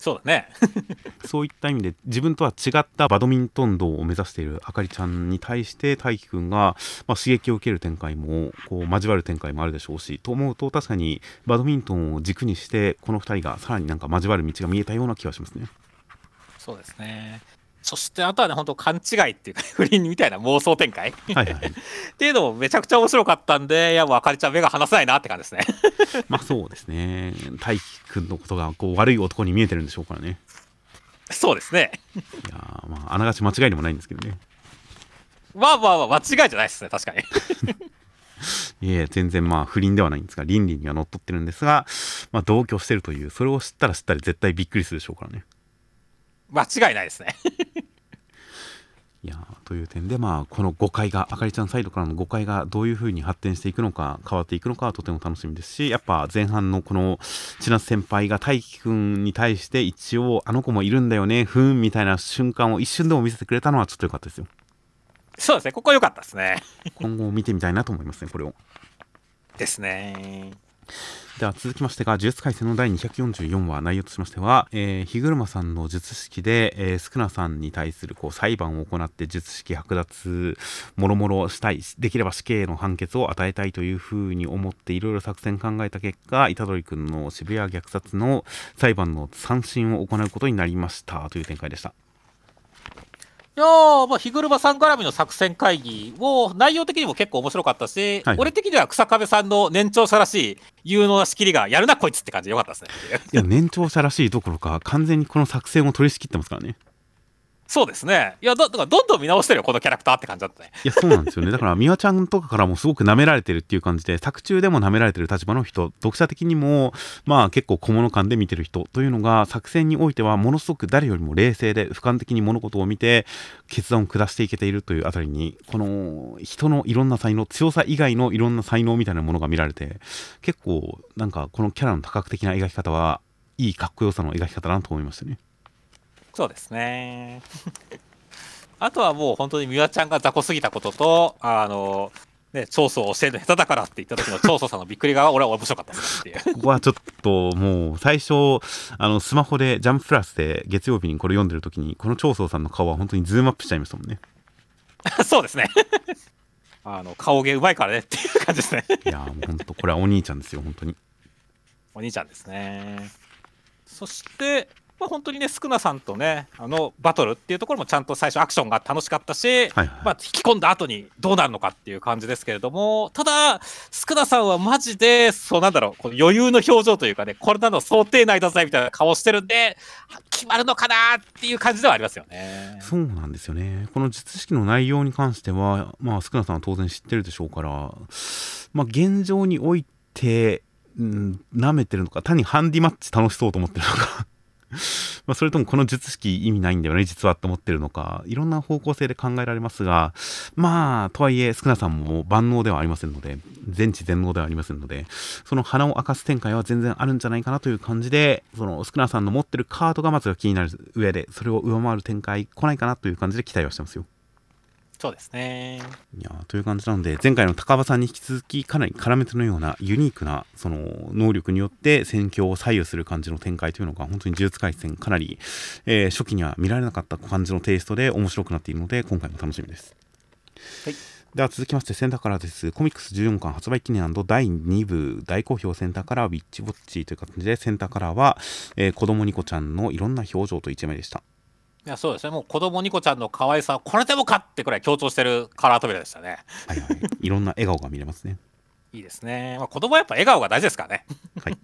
そうだね。そういった意味で自分とは違ったバドミントン道を目指しているあかりちゃんに対して大輝くんが、まあ、刺激を受ける展開もこう交わる展開もあるでしょうしと思うと確かにバドミントンを軸にしてこの2人がさらになんか交わる道が見えたような気がしますね。そうですね。そして、あとはね、本当勘違いっていうか、不倫みたいな妄想展開はいはい。っていうのもめちゃくちゃ面白かったんで、いや、もうあかりちゃん目が離せないなって感じですね。まあそうですね。大輝くんのことがこう悪い男に見えてるんでしょうからね。そうですね。いやーまああながち間違いでもないんですけどね。まあまあまあ、間違いじゃないですね、確かに。いえ全然まあ不倫ではないんですが倫理にはのっとってるんですが、まあ、同居してるというそれを知ったら知ったら絶対びっくりするでしょうからね。間違いないですね。いやーという点で、まあ、この誤解があかりちゃんサイドからの誤解がどういうふうに発展していくのか変わっていくのかはとても楽しみですしやっぱ前半のこの千夏先輩が大輝くんに対して一応あの子もいるんだよねふーんみたいな瞬間を一瞬でも見せてくれたのはちょっと良かったですよそうですね、ここ良かったですね。今後見てみたいなと思いますねこれをですね。では続きましてが呪術廻戦の第244話内容としましては、えー、日車さんの術式で、えー、スクナさんに対するこう裁判を行って術式剥奪もろもろしたいできれば死刑の判決を与えたいというふうに思っていろいろ作戦考えた結果虎杖君の渋谷虐殺の裁判の三審を行うことになりましたという展開でした。いやー、まあ、日車さん絡みの作戦会議を、内容的にも結構面白かったし、はい俺的には草壁さんの年長者らしい有能な仕切りが、やるな、こいつって感じでよかったですね。いや年長者らしいどころか完全にこの作戦を取り仕切ってますからね。そうですね。いや、だだからどんどん見直してるよ、このキャラクターって感じだったね。いや、そうなんですよね。だから、美和ちゃんとかからもすごく舐められてるっていう感じで、作中でも舐められてる立場の人、読者的にも、まあ結構小物感で見てる人というのが、作戦においてはものすごく誰よりも冷静で、俯瞰的に物事を見て、決断を下していけているというあたりに、この人のいろんな才能、強さ以外のいろんな才能みたいなものが見られて、結構、なんかこのキャラの多角的な描き方は、いいかっこよさの描き方だなと思いましたね。そうですね。あとはもう本当に美和ちゃんが雑魚すぎたことと、あの、ね、長宗を教えるの下手だからって言った時の長宗さんのびっくりが俺は面白かったですねっていう。ここはちょっともう最初あのスマホでジャンププラスで月曜日にこれ読んでる時にこの長宗さんの顔は本当にズームアップしちゃいましたもんね そうですね。あの、顔芸うまいからねっていう感じですね。いやーもう本当これはお兄ちゃんですよ本当にお兄ちゃんですね。そして、まあ、本当にね、スクナさんとね、あのバトルっていうところもちゃんと最初アクションが楽しかったし、はいはい。まあ、引き込んだ後にどうなるのかっていう感じですけれども、ただ、スクナさんはマジで、そうなんだろう、この余裕の表情というかね、これなの想定内だぜみたいな顔してるんで、決まるのかなっていう感じではありますよね。そうなんですよね。この術式の内容に関してはまあスクナさんは当然知ってるでしょうからまあ現状においてうん舐めてるのか単にハンディマッチ楽しそうと思ってるのか まそれともこの術式意味ないんだよね実はと思ってるのかいろんな方向性で考えられますがまあとはいえ少なさんも万能ではありませんので全知全能ではありませんのでその鼻を明かす展開は全然あるんじゃないかなという感じでその少なさんの持ってるカードがまずは気になる上でそれを上回る展開来ないかなという感じで期待はしてますよ。そうですね。いやーという感じなので前回の高場さんに引き続きかなり絡めてのようなユニークなその能力によって戦況を左右する感じの展開というのが本当に呪術廻戦かなり、えー初期には見られなかった感じのテイストで面白くなっているので今回も楽しみです。はいでは続きましてセンターカラーです。コミックス14巻発売記念第2部大好評センターカラーウィッチウォッチという形でセンターカラーは、えー子供ニコちゃんのいろんな表情と一枚でした。いやそうですね、もう子供ニコちゃんの可愛さをこれでもかってくらい強調してるカラー扉でしたね。はいはい。いろんな笑顔が見れますね。いいですね。まあ、子供はやっぱ笑顔が大事ですからね。はい。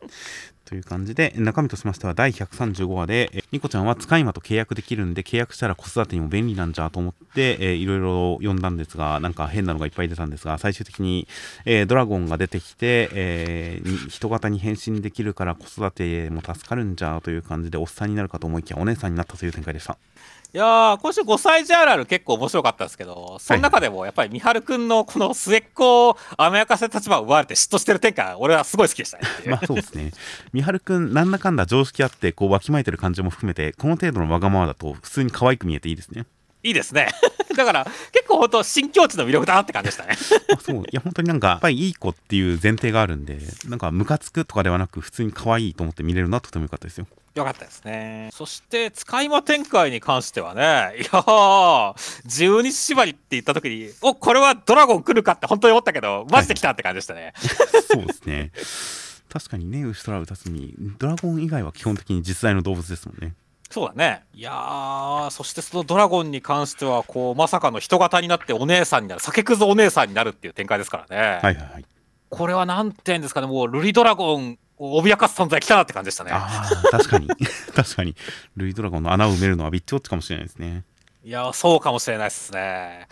という感じで、中身としましては第135話で、えニコちゃんは使い魔と契約できるんで、契約したら子育てにも便利なんじゃと思って、えーいろいろ読んだんですが、なんか変なのがいっぱい出たんですが、最終的に、えードラゴンが出てきて、えーに人型に変身できるから子育ても助かるんじゃという感じで、おっさんになるかと思いきや、お姉さんになったという展開でした。いやー、今週5歳児あるある結構面白かったですけど、その中でもやっぱり三春くんのこの末っ子を甘やかせ立場を奪われて嫉妬してる展開、俺はすごい好きでしたね。まあそうですね。三春くん、なんだかんだ常識あって、こう、わきまえてる感じも含めて、この程度のわがままだと、普通に可愛く見えていいですね。いいですね。だから結構本当新境地の魅力だなって感じでしたね。あそういや本当になんかやっぱりいい子っていう前提があるんでなんかムカつくとかではなく普通に可愛いと思って見れるのはとても良かったですよよかったですね。そして、使い魔展開に関してはね、いやー、十日縛りって言った時に、お、これはドラゴン来るかって本当に思ったけど、マジで来たって感じでしたね。そうですね確かにねウシトラウタスにドラゴン以外は基本的に実在の動物ですもんねそうだね。いやー、そしてそのドラゴンに関しては、こう、まさかの人型になってお姉さんになる、酒くずお姉さんになるっていう展開ですからね。はいはいはいこれはなんて言うんですかね、もうルリドラゴンを脅かす存在来たなって感じでしたね。確かに 確かにルイドラゴンの穴を埋めるのはビッチウォッチかもしれないですねいやー、そうかもしれないですね。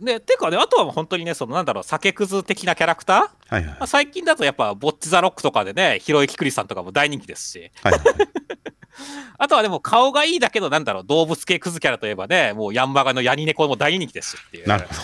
で、てかね、あとは本当にね、そのなんだろう、酒くず的なキャラクター、はいはい。まあ、最近だとやっぱ、ボッチ・ザ・ロックとかでね、ひろゆきくりさんとかも大人気ですし、はいはいはい。あとはでも顔がいいだけど、なんだろう、動物系クズキャラといえばね、もうヤンバガのヤニネコも大人気ですしっていう。なるほど。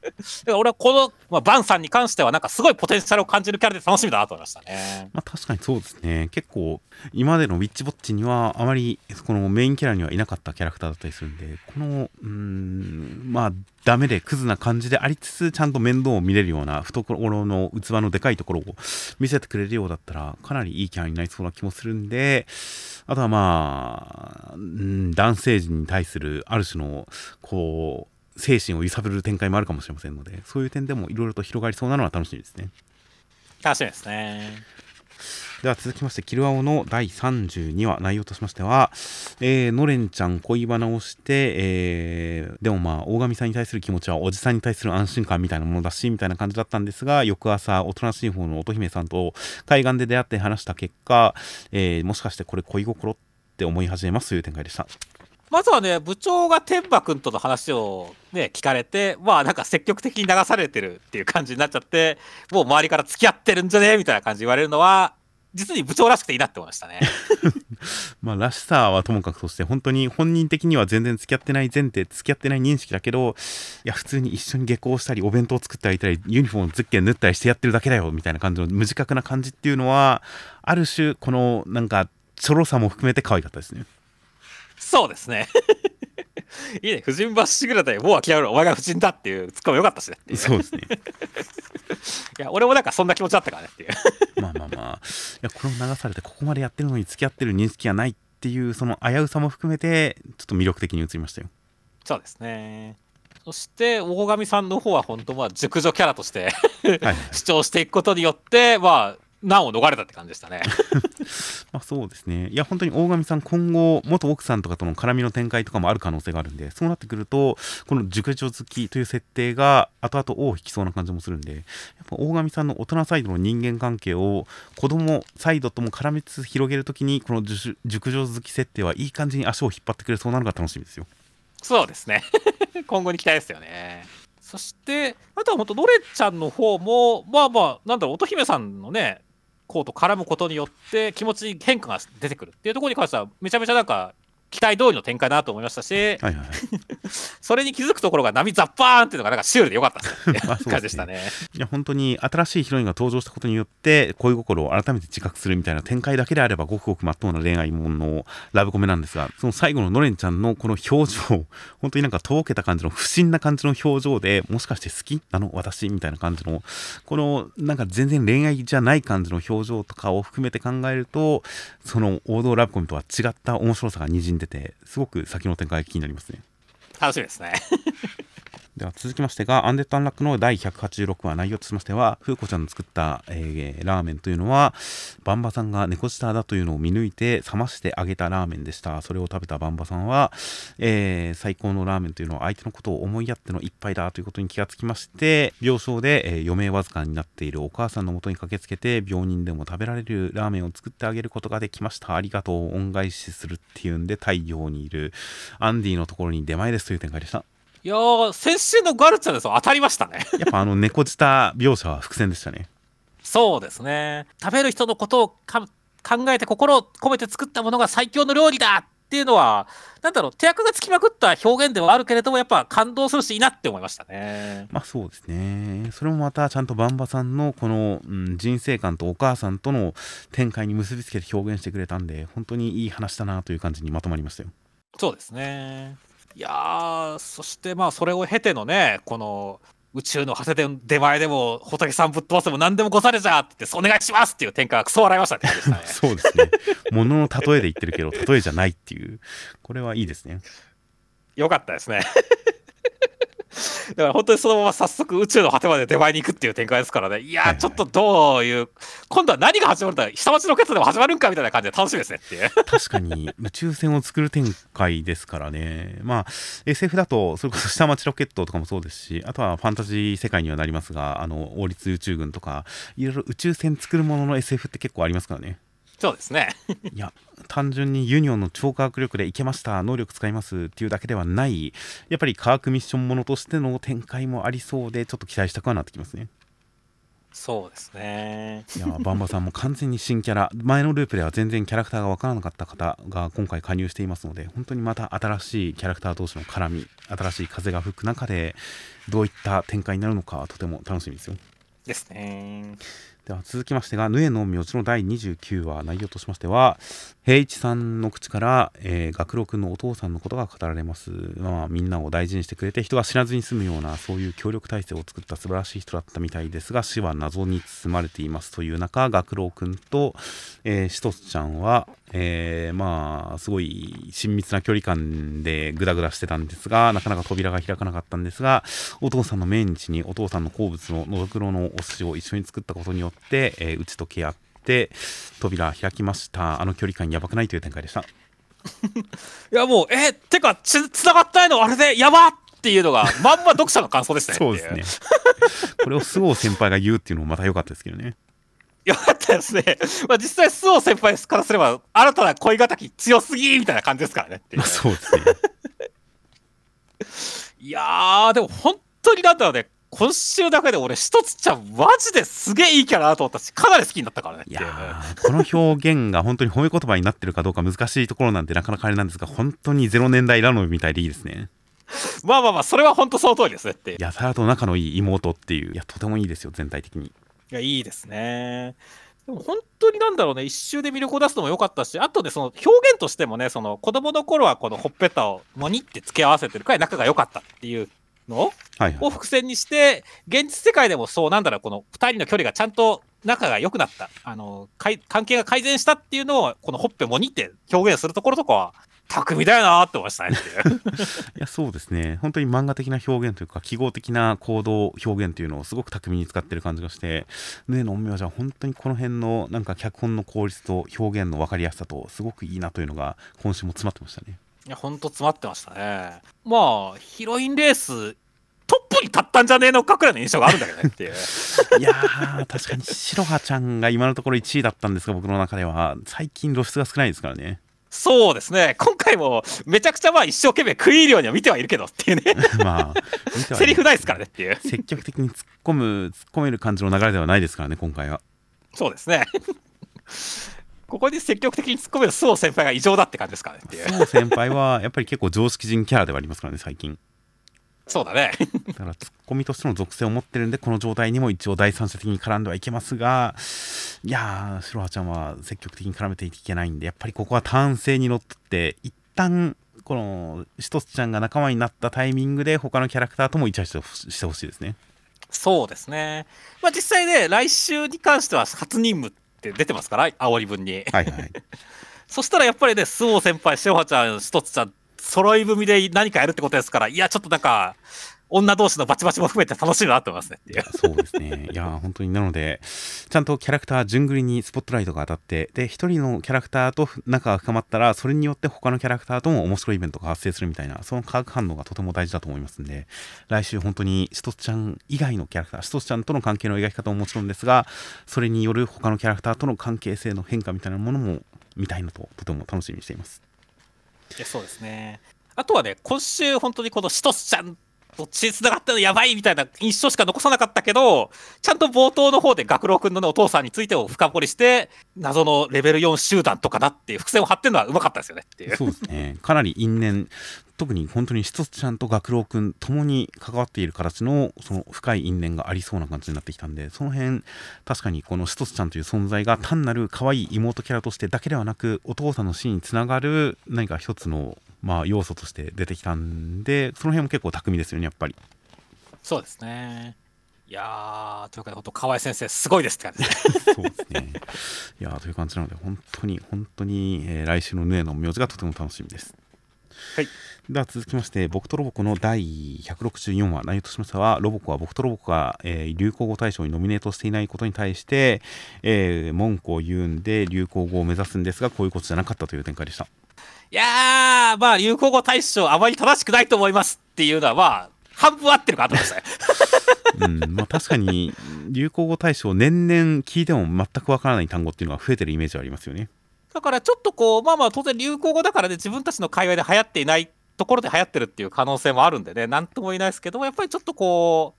だ から俺はこの、まあ、バンさんに関しては、なんかすごいポテンシャルを感じるキャラで楽しみだなと思いましたね。まあ確かにそうですね結構今までのウィッチウォッチにはあまりこのメインキャラにはいなかったキャラクターだったりするんでこのうーんまあダメでクズな感じでありつつちゃんと面倒を見れるような懐の器のでかいところを見せてくれるようだったらかなりいいキャラになりそうな気もするんであとはまあ、うん、男性陣に対するある種のこう精神を揺さぶる展開もあるかもしれませんのでそういう点でもいろいろと広がりそうなのは楽しみですね。楽しみですね。では続きまして、キルアオの第32話、内容としましては、えー、のれんちゃん恋バナをして、えーでもまあ、大神さんに対する気持ちはおじさんに対する安心感みたいなものだし、みたいな感じだったんですが、翌朝、おとなしい方の乙姫さんと海岸で出会って話した結果、えーもしかしてこれ恋心って思い始めますという展開でした。まずはね、部長が天馬くんとの話をね、聞かれて、まあなんか積極的に流されてるっていう感じになっちゃって、もう周りから付き合ってるんじゃね？みたいな感じ言われるのは、実に部長らしくていいなって思いましたね。まあ、らしさはともかくとして、本当に本人的には全然付き合ってない前提、付き合ってない認識だけど、いや、普通に一緒に下校したり、お弁当作ってあげたり、ユニフォームズッケン縫ったりしてやってるだけだよ、みたいな感じの無自覚な感じっていうのは、ある種、この、なんか、ちょろさも含めて可愛かったですね。そうですね。いいね、婦人バッシグラでもう諦めろ、お前が婦人だっていうツッコミよかったしねっていう。そうですね。いや、俺もなんかそんな気持ちだったからねっていう。まあまあまあ、いや、これを流されて、ここまでやってるのに付き合ってる認識がないっていう、その危うさも含めて、ちょっと魅力的に映りましたよ。そうですね。そして、大神さんの方は本当、まあ、熟女キャラとしてはいはい。主張していくことによって、まあ、難を逃れたって感じでしたね。まあ、そうですね。いや、本当に大神さん、今後、元奥さんとかとの絡みの展開とかもある可能性があるんで、そうなってくると、この熟女好きという設定が、後々尾を引きそうな感じもするんで、やっぱ大神さんの大人サイドの人間関係を、子供サイドとも絡めつつ広げるときに、この熟熟女好き設定はいい感じに足を引っ張ってくれそうなのが楽しみですよ。そうですね。今後に期待ですよね。そして、あとは本当、ノレちゃんの方も、まあまあ、なんだろう、乙姫さんのね、こうと絡むことによって気持ちに変化が出てくるっていうところに関しては、めちゃめちゃなんか、期待通りの展開だなと思いましたし、はいはいはい。それに気づくところが波ザッパーンっていうのがなんかシュールでよかったっ感じでしたね。いや本当に新しいヒロインが登場したことによって恋心を改めて自覚するみたいな展開だけであればごくごくまっとうな恋愛もののラブコメなんですがその最後ののれんちゃんのこの表情本当になんかとぼけた感じの不審な感じの表情でもしかして好きなの私みたいな感じのこのなんか全然恋愛じゃない感じの表情とかを含めて考えるとその王道ラブコメとは違った面白さがにじんでてすごく先の展開気になりますね。楽しみですね。では続きましてが、アンデッド・アンラックの第186話、内容としましては、風子ちゃんの作った、えーラーメンというのは、バンバさんが猫舌だというのを見抜いて、冷ましてあげたラーメンでした。それを食べたバンバさんは、えー最高のラーメンというのは相手のことを思いやっての一杯だということに気がつきまして、病床で、えー余命わずかになっているお母さんのもとに駆けつけて、病人でも食べられるラーメンを作ってあげることができました。ありがとう。恩返しするっていうんで、太陽にいるアンディのところに出前ですという展開でした。いやー、先週のガルチャですよ当たりましたね。やっぱあの猫舌描写は伏線でしたね。そうですね。食べる人のことをか考えて心を込めて作ったものが最強の料理だっていうのは、なんだろう、手役がつきまくった表現ではあるけれども、やっぱ感動するしいいなって思いましたね。まあそうですね。それもまたちゃんとバンバさんのこの、うん、人生観とお母さんとの展開に結びつけて表現してくれたんで、本当にいい話だなという感じにまとまりましたよ。そうですね。いやー、そしてまあ、それを経てのね、この、宇宙の果てで出前でも仏さんぶっ飛ばせも何でもごされじゃってお願いしますっていう展開がクソ笑いましたね。でしたねそうですね。ものの例えで言ってるけど、例えじゃないっていう。これはいいですね。よかったですね。だから本当にそのまま早速宇宙の果てまで出前に行くっていう展開ですからね。いやちょっとどういう、今度は何が始まるんだ下町ロケットでも始まるんかみたいな感じで楽しみですねっていう。確かに宇宙船を作る展開ですからね。まあ SF だとそれこそ下町ロケットとかもそうですし、あとはファンタジー世界にはなりますが、あの王立宇宙軍とかいろいろ宇宙船作るものの SF って結構ありますからね。そうですね。いや単純にユニオンの超科学力でいけました能力使いますっていうだけではないやっぱり科学ミッションものとしての展開もありそうでちょっと期待したくはなってきますねそうですね。いやバンバさんも完全に新キャラ前のループでは全然キャラクターが分からなかった方が今回加入していますので本当にまた新しいキャラクター同士の絡み新しい風が吹く中でどういった展開になるのかとても楽しみですよですね。では続きましてが、ヌエの名字の第29話、内容としましては、平一さんの口から、えー、学郎君のお父さんのことが語られます。まあ、みんなを大事にしてくれて、人が知らずに済むような、そういう協力体制を作った素晴らしい人だったみたいですが、死は謎に包まれていますという中、学郎君と、えー、しとつちゃんは、えーまあ、すごい親密な距離感でグダグダしてたんですが、なかなか扉が開かなかったんですが、お父さんの命日にお父さんの好物ののどくろのお寿司を一緒に作ったことによって、えー打ち解け合って、扉開きました。あの距離感やばくないという展開でした。いやもう、え、てか、つ、つながったいのあれでやばっていうのが、まんま読者の感想でしたね。そうですね。これを菅生先輩が言うっていうのもまた良かったですけどね。よかったですね。まあ実際、周防先輩からすれば、新たな恋敵強すぎみたいな感じですからねまあそうですね。いやー、でも本当になんだろうね、今週だけで俺、一つちゃん、マジですげえいいキャラだなと思ったし、かなり好きになったからねいやーこの表現が本当に褒め言葉になってるかどうか難しいところなんでなかなかあれなんですが、本当に0年代ラノベみたいでいいですね。まあまあまあ、それは本当その通りですねっていう。やたらと仲のいい妹っていう、いや、とてもいいですよ、全体的に。いや、いいですね。でも本当になんだろうね、一周で魅力を出すのも良かったし、あとね、その表現としてもね、その子供の頃はこのほっぺたをモニって付け合わせてるくらい仲が良かったっていうの？はいはい。を伏線にして、現実世界でもそうなんだろう、この2人の距離がちゃんと仲が良くなった、あの、関係が改善したっていうのを、このほっぺモニって表現するところとかは、巧みだよなって思いましたね。いやそうですね。本当に漫画的な表現というか記号的な行動表現というのをすごく巧みに使ってる感じがしてねの陰陽師は本当にこの辺のなんか脚本の効率と表現の分かりやすさとすごくいいなというのが今週も詰まってましたね。いや、ほんと詰まってましたね。まあ、ヒロインレース、トップに立ったんじゃねえのかくらいの印象があるんだけどねっていう。いやー確かに白羽ちゃんが今のところ1位だったんですが僕の中では最近露出が少ないですからねそうですね。今回もめちゃくちゃまあ一生懸命食い入るようには見てはいるけどっていうね。まあセリフないですからねっていう。積極的に突っ込む突っ込める感じの流れではないですからね今回はそうですね。ここに積極的に突っ込める周防先輩が異常だって感じですからねっていう先輩はやっぱり結構常識人キャラではありますからね最近そうだね。だからツッコミとしての属性を持ってるんでこの状態にも一応第三者的に絡んではいけますがいやー白羽ちゃんは積極的に絡めていけないんでやっぱりここは単性にのって一旦このしとつちゃんが仲間になったタイミングで他のキャラクターともイチャイチャしてほしいですねそうですね。まあ実際ね、来週に関しては初任務って出てますから、煽り文に。はいはい そしたらやっぱりね、周防先輩、塩葉ちゃん、しとつちゃん、揃い踏みで何かやるってことですから、いや、ちょっとなんか、女同士のバチバチも含めて楽しいなと思いますねいう。そうですね。いや、本当になので、ちゃんとキャラクター、順繰りにスポットライトが当たって、で、一人のキャラクターと仲が深まったら、それによって他のキャラクターとも面白いイベントが発生するみたいな、その化学反応がとても大事だと思いますんで、来週本当にシトスちゃん以外のキャラクター、シトスちゃんとの関係の描き方ももちろんですが、それによる他のキャラクターとの関係性の変化みたいなものも見たいなと、とても楽しみにしています。いやそうですね。あとはね、今週本当にこのシトスちゃんと血つながったのやばいみたいな印象しか残さなかったけど、ちゃんと冒頭の方で学郎君の、ね、お父さんについてを深掘りして、謎のレベル4集団とかだっていう伏線を張ってるのはうまかったですよねっていう。そうですね。かなり因縁、特に本当にシトスちゃんと学郎くんともに関わっている形のその深い因縁がありそうな感じになってきたんで、その辺、確かにこのシトスちゃんという存在が単なる可愛い妹キャラとしてだけではなく、お父さんの死につながる何か一つの、まあ、要素として出てきたんで、その辺も結構巧みですよね、やっぱり。そうですね。いやー、というか、本当、河合先生、すごいですって感じ。そうですね。いやーという感じなので、本当に、本当に、えー来週のヌエの名字がとても楽しみです。はい。では続きまして、僕とロボコの第164話、内容としましては、ロボコは僕とロボコが、えー流行語大賞にノミネートしていないことに対して、えー文句を言うんで、流行語を目指すんですが、こういうことじゃなかったという展開でした。いやー、まあ、流行語大賞、あまり正しくないと思いますっていうのは、まあ、半分合ってるかと思いましたね。うん、まあ確かに、流行語大賞、年々聞いても全くわからない単語っていうのが増えてるイメージはありますよね。だからちょっとこう、まあまあ当然流行語だからね、自分たちの界隈で流行っていないところで流行ってるっていう可能性もあるんでね、なんとも言えないですけど、やっぱりちょっとこ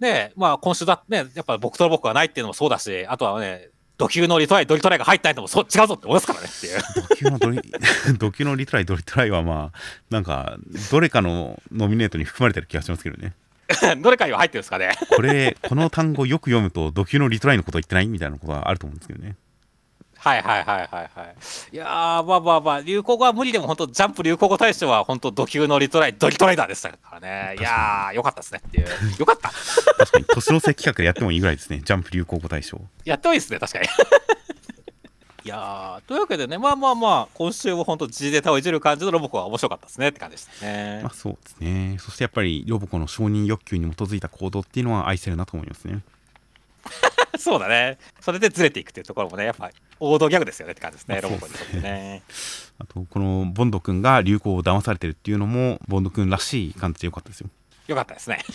う、ね、まあ今週だね、やっぱ僕と僕がないっていうのもそうだし、あとはね、ド級のリトライ、ドリトライが入ってないのもそう違うぞって思いますからねっていう。ドキュのドリ ドキュのリトライ、ドリトライはまあ、なんか、どれかのノミネートに含まれてる気がしますけどね。どれかには入ってるんですかね。これ、この単語よく読むと、ド級のリトライのこと言ってないみたいなことがあると思うんですけどね。はいはいはいはいはい。いやー、まあまあまあ、流行語は無理でも本当、ジャンプ流行語大賞は本当、ド級のリトライ、ドリトライダーでしたからね。いやー、よかったですねっていう。よかった。確かに、年の瀬企画でやってもいいぐらいですね。ジャンプ流行語大賞。やってもいいですね、確かに。いやーというわけでね、まあまあまあ、今週も本当、G データをいじる感じのロボコは面白かったですねって感じでしたねまあ。そうですね。そしてやっぱり、ロボコの承認欲求に基づいた行動っていうのは愛せるなと思いますね。そうだね。それでずれていくっていうところもね、やっぱ王道ギャグですよねって感じですね、まあロボコにとってね。あと、このボンド君が流行を騙されてるっていうのも、ボンド君らしい感じでよかったですよ。よかったですね。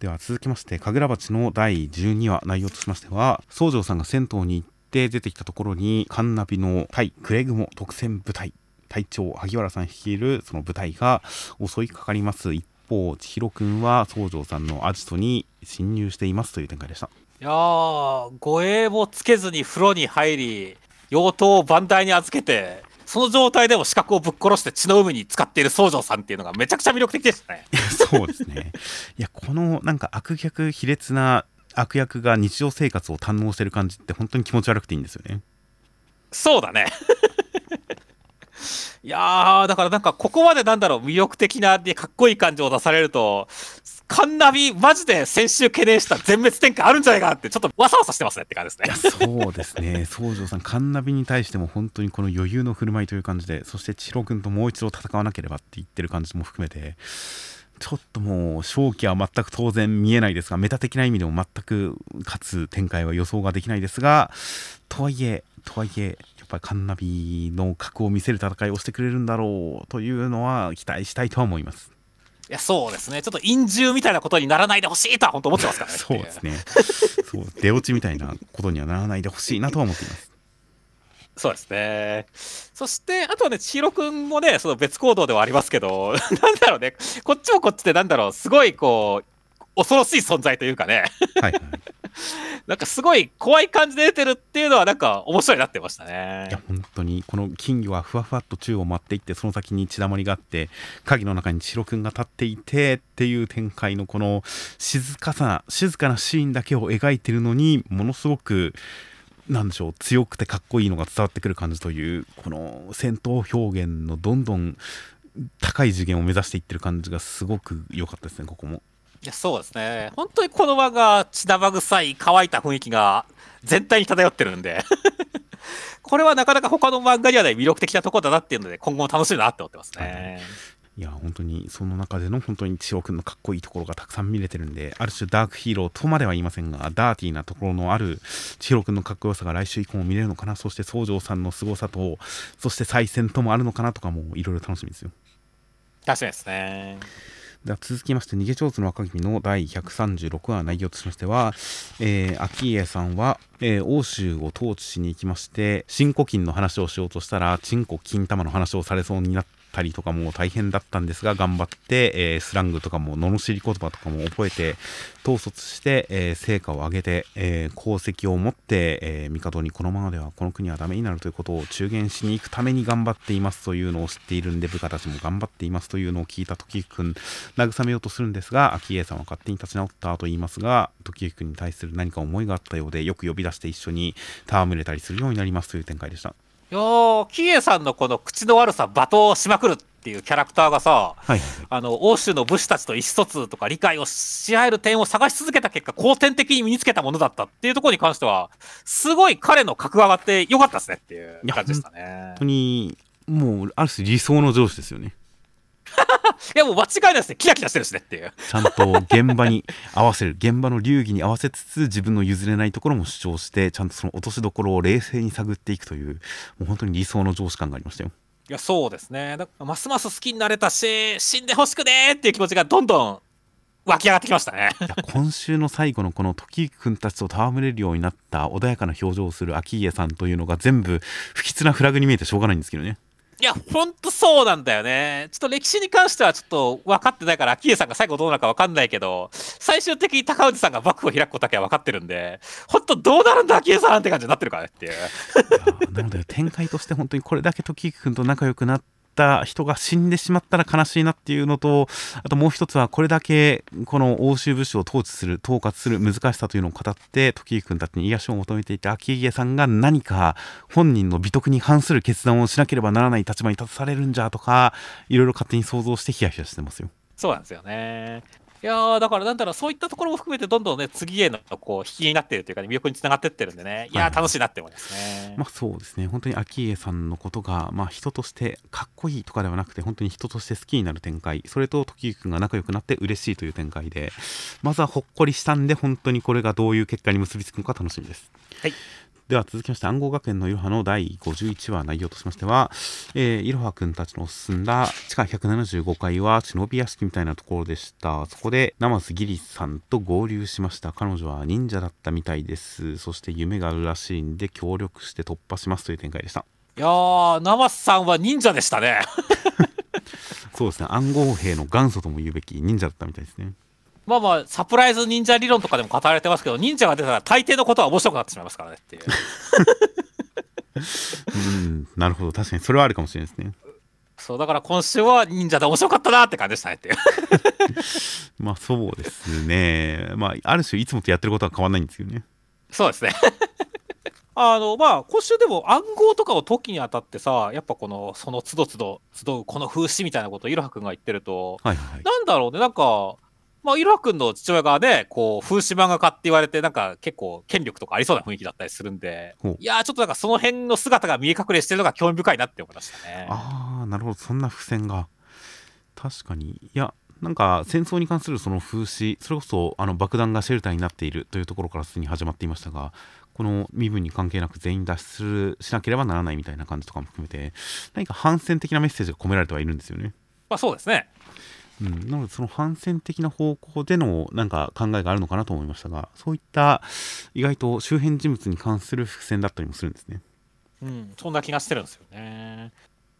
では続きまして神楽鉢の第12話内容としましては宗城さんが銭湯に行って出てきたところにカンナビの対クレグモ特選部隊隊長萩原さん率いるその部隊が襲いかかります一方千尋くんは宗城さんのアジトに侵入していますという展開でしたいやー、護衛もつけずに風呂に入り、妖刀を番台に預けて、その状態でも資格をぶっ殺して血の海に使っている宗城さんっていうのがめちゃくちゃ魅力的でしたね。そうですねいやこのなんか悪逆卑劣な悪役が日常生活を堪能してる感じって本当に気持ち悪くていいんですよねそうだね。いやー、だからなんかここまでなんだろう、魅力的なでかっこいい感じを出されると、カンナビ、マジで先週懸念した全滅展開あるんじゃないかなって、ちょっとわさわさしてますねって感じですね。そうですね、宗城さん、カンナビに対しても本当にこの余裕の振る舞いという感じで、そして千尋君ともう一度戦わなければって言ってる感じも含めて、ちょっともう、勝機は全く当然見えないですが、メタ的な意味でも全く勝つ展開は予想ができないですが、とはいえ、とはいえ、やっぱりカンナビの格を見せる戦いをしてくれるんだろうというのは期待したいとは思います。いや、そうですね。ちょっと陰獣みたいなことにならないでほしいとは本当思ってますからね。そうですね。そう、出落ちみたいなことにはならないでほしいなとは思っています。そうですね。そして、あとはね、千尋くんもね、その別行動ではありますけど、なんだろうね、こっちもこっちでなんだろう、すごいこう、恐ろしい存在というかね、はいはい。なんかすごい怖い感じで出てるっていうのはなんか面白いなってましたいや。本当にこの金魚はふわふわっと宙を舞っていってその先に血だまりがあって影の中に千尋くんが立っていてっていう展開のこの静かさ静かなシーンだけを描いてるのにものすごくなんでしょう強くてかっこいいのが伝わってくる感じというこの戦闘表現のどんどん高い次元を目指していってる感じがすごく良かったですねここも。いや、そうですね。本当にこの漫画、血生臭い、乾いた雰囲気が全体に漂ってるんで、これはなかなか他の漫画にはない魅力的なところだなっていうので、今後も楽しみだなって思ってますね。いや本当にその中での本当に千代君のかっこいいところがたくさん見れてるんである種ダークヒーローとまでは言いませんがダーティーなところのある千代君のかっこよさが来週以降も見れるのかなそして宗城さんの凄さとそして再戦ともあるのかなとかもいろいろ楽しみですよ確かにですねでは続きまして逃げ上手の若君の第136話内容としましては、えー、秋家さんは、えー、欧州を統治しに行きまして新古今の話をしようとしたらチンコ金玉の話をされそうになってたりとかも大変だったんですが頑張って、えー、スラングとかも罵り言葉とかも覚えて統率して、えー、成果を上げて、えー、功績を持って、え、帝にこのままではこの国はダメになるということを中言しに行くために頑張っていますというのを知っているんで部下たちも頑張っていますというのを聞いた時君慰めようとするんですが昭恵さんは勝手に立ち直ったと言いますが時行君に対する何か思いがあったようでよく呼び出して一緒に戯れたりするようになりますという展開でした。いやー、キエさんのこの口の悪さ、罵倒しまくるっていうキャラクターがさ、はい、あの欧州の武士たちと意思疎通とか理解をし合える点を探し続けた結果、後天的に身につけたものだったっていうところに関しては、すごい彼の格が上がってよかったですねっていう感じでしたね。本当に、もう、ある種理想の上司ですよね。いやもう間違いないですねキラキラしてるしねっていう。ちゃんと現場に合わせる現場の流儀に合わせつつ自分の譲れないところも主張してちゃんとその落としどころを冷静に探っていくというもう本当に理想の上司感がありましたよ。いやそうですね。だますます好きになれたし死んでほしくねっていう気持ちがどんどん湧き上がってきましたね。今週の最後のこの時行君たちと戯れるようになった穏やかな表情をする秋家さんというのが全部不吉なフラグに見えてしょうがないんですけどねいや、ほんとそうなんだよね。ちょっと歴史に関してはちょっと分かってないから、昭恵さんが最後どうなるか分かんないけど、最終的に高氏さんが幕府を開くことだけは分かってるんで、ほんとどうなるんだ、昭恵さんって感じになってるからねっていう。いなので、展開として本当にこれだけ時行君と仲良くなって、った人が死んでしまったら悲しいなっていうのとあともう一つはこれだけこの欧州武士を統治する統括する難しさというのを語って時行君たちに癒しを求めていた秋家さんが何か本人の美徳に反する決断をしなければならない立場に立たされるんじゃとかいろいろ勝手に想像してヒヤヒヤしてますよ。そうなんですよね。いやだからなんだろう、そういったところも含めて、どんどんね、次へのこう引きになってるというか、ね、魅力につながってってるんでね、い。や、楽しいなって思いますね。まあそうですね、本当に昭恵さんのことが、まあ、人としてかっこいいとかではなくて、本当に人として好きになる展開、それと時行君が仲良くなって嬉しいという展開で、まずはほっこりしたんで、本当にこれがどういう結果に結びつくのか楽しみです。はいでは続きまして暗号学園のいろはの第51話内容としましては、えー、いろはくんたちの進んだ地下175階は忍び屋敷みたいなところでした。そこでナマスギリスさんと合流しました。彼女は忍者だったみたいです。そして夢があるらしいんで協力して突破します。という展開でした。いやーナマスさんは忍者でしたね。そうですね。暗号兵の元祖とも言うべき忍者だったみたいですねまあまあ、サプライズ忍者理論とかでも語られてますけど、忍者が出たら大抵のことは面白くなってしまいますからねっていう。うん、なるほど。確かにそれはあるかもしれないですね。そう、だから今週は忍者で面白かったなって感じでしたねっていう。まあそうですね。まあ、ある種いつもとやってることは変わらないんですけどね。そうですね。あのまあ今週でも暗号とかを解きにあたってさやっぱこのその都度都度集うこの風刺みたいなことをいろはくんが言ってると、はいはい、なんだろうねなんかまあ、いろはくんの父親がね、こう、風刺漫画家って言われて、なんか結構権力とかありそうな雰囲気だったりするんで、いやちょっとなんかその辺の姿が見え隠れしてるのが興味深いなって思いましたね。ああ、なるほど、そんな伏線が。確かに。いや、なんか戦争に関するその風刺、それこそあの爆弾がシェルターになっているというところからすでに始まっていましたが、この身分に関係なく全員脱出するしなければならないみたいな感じとかも含めて、何か反戦的なメッセージが込められてはいるんですよね。まあそうですね。うん、なのでその反戦的な方向でのなんか考えがあるのかなと思いましたがそういった意外と周辺人物に関する伏線だったりもするんですね。うん、そんな気がしてるんですよね。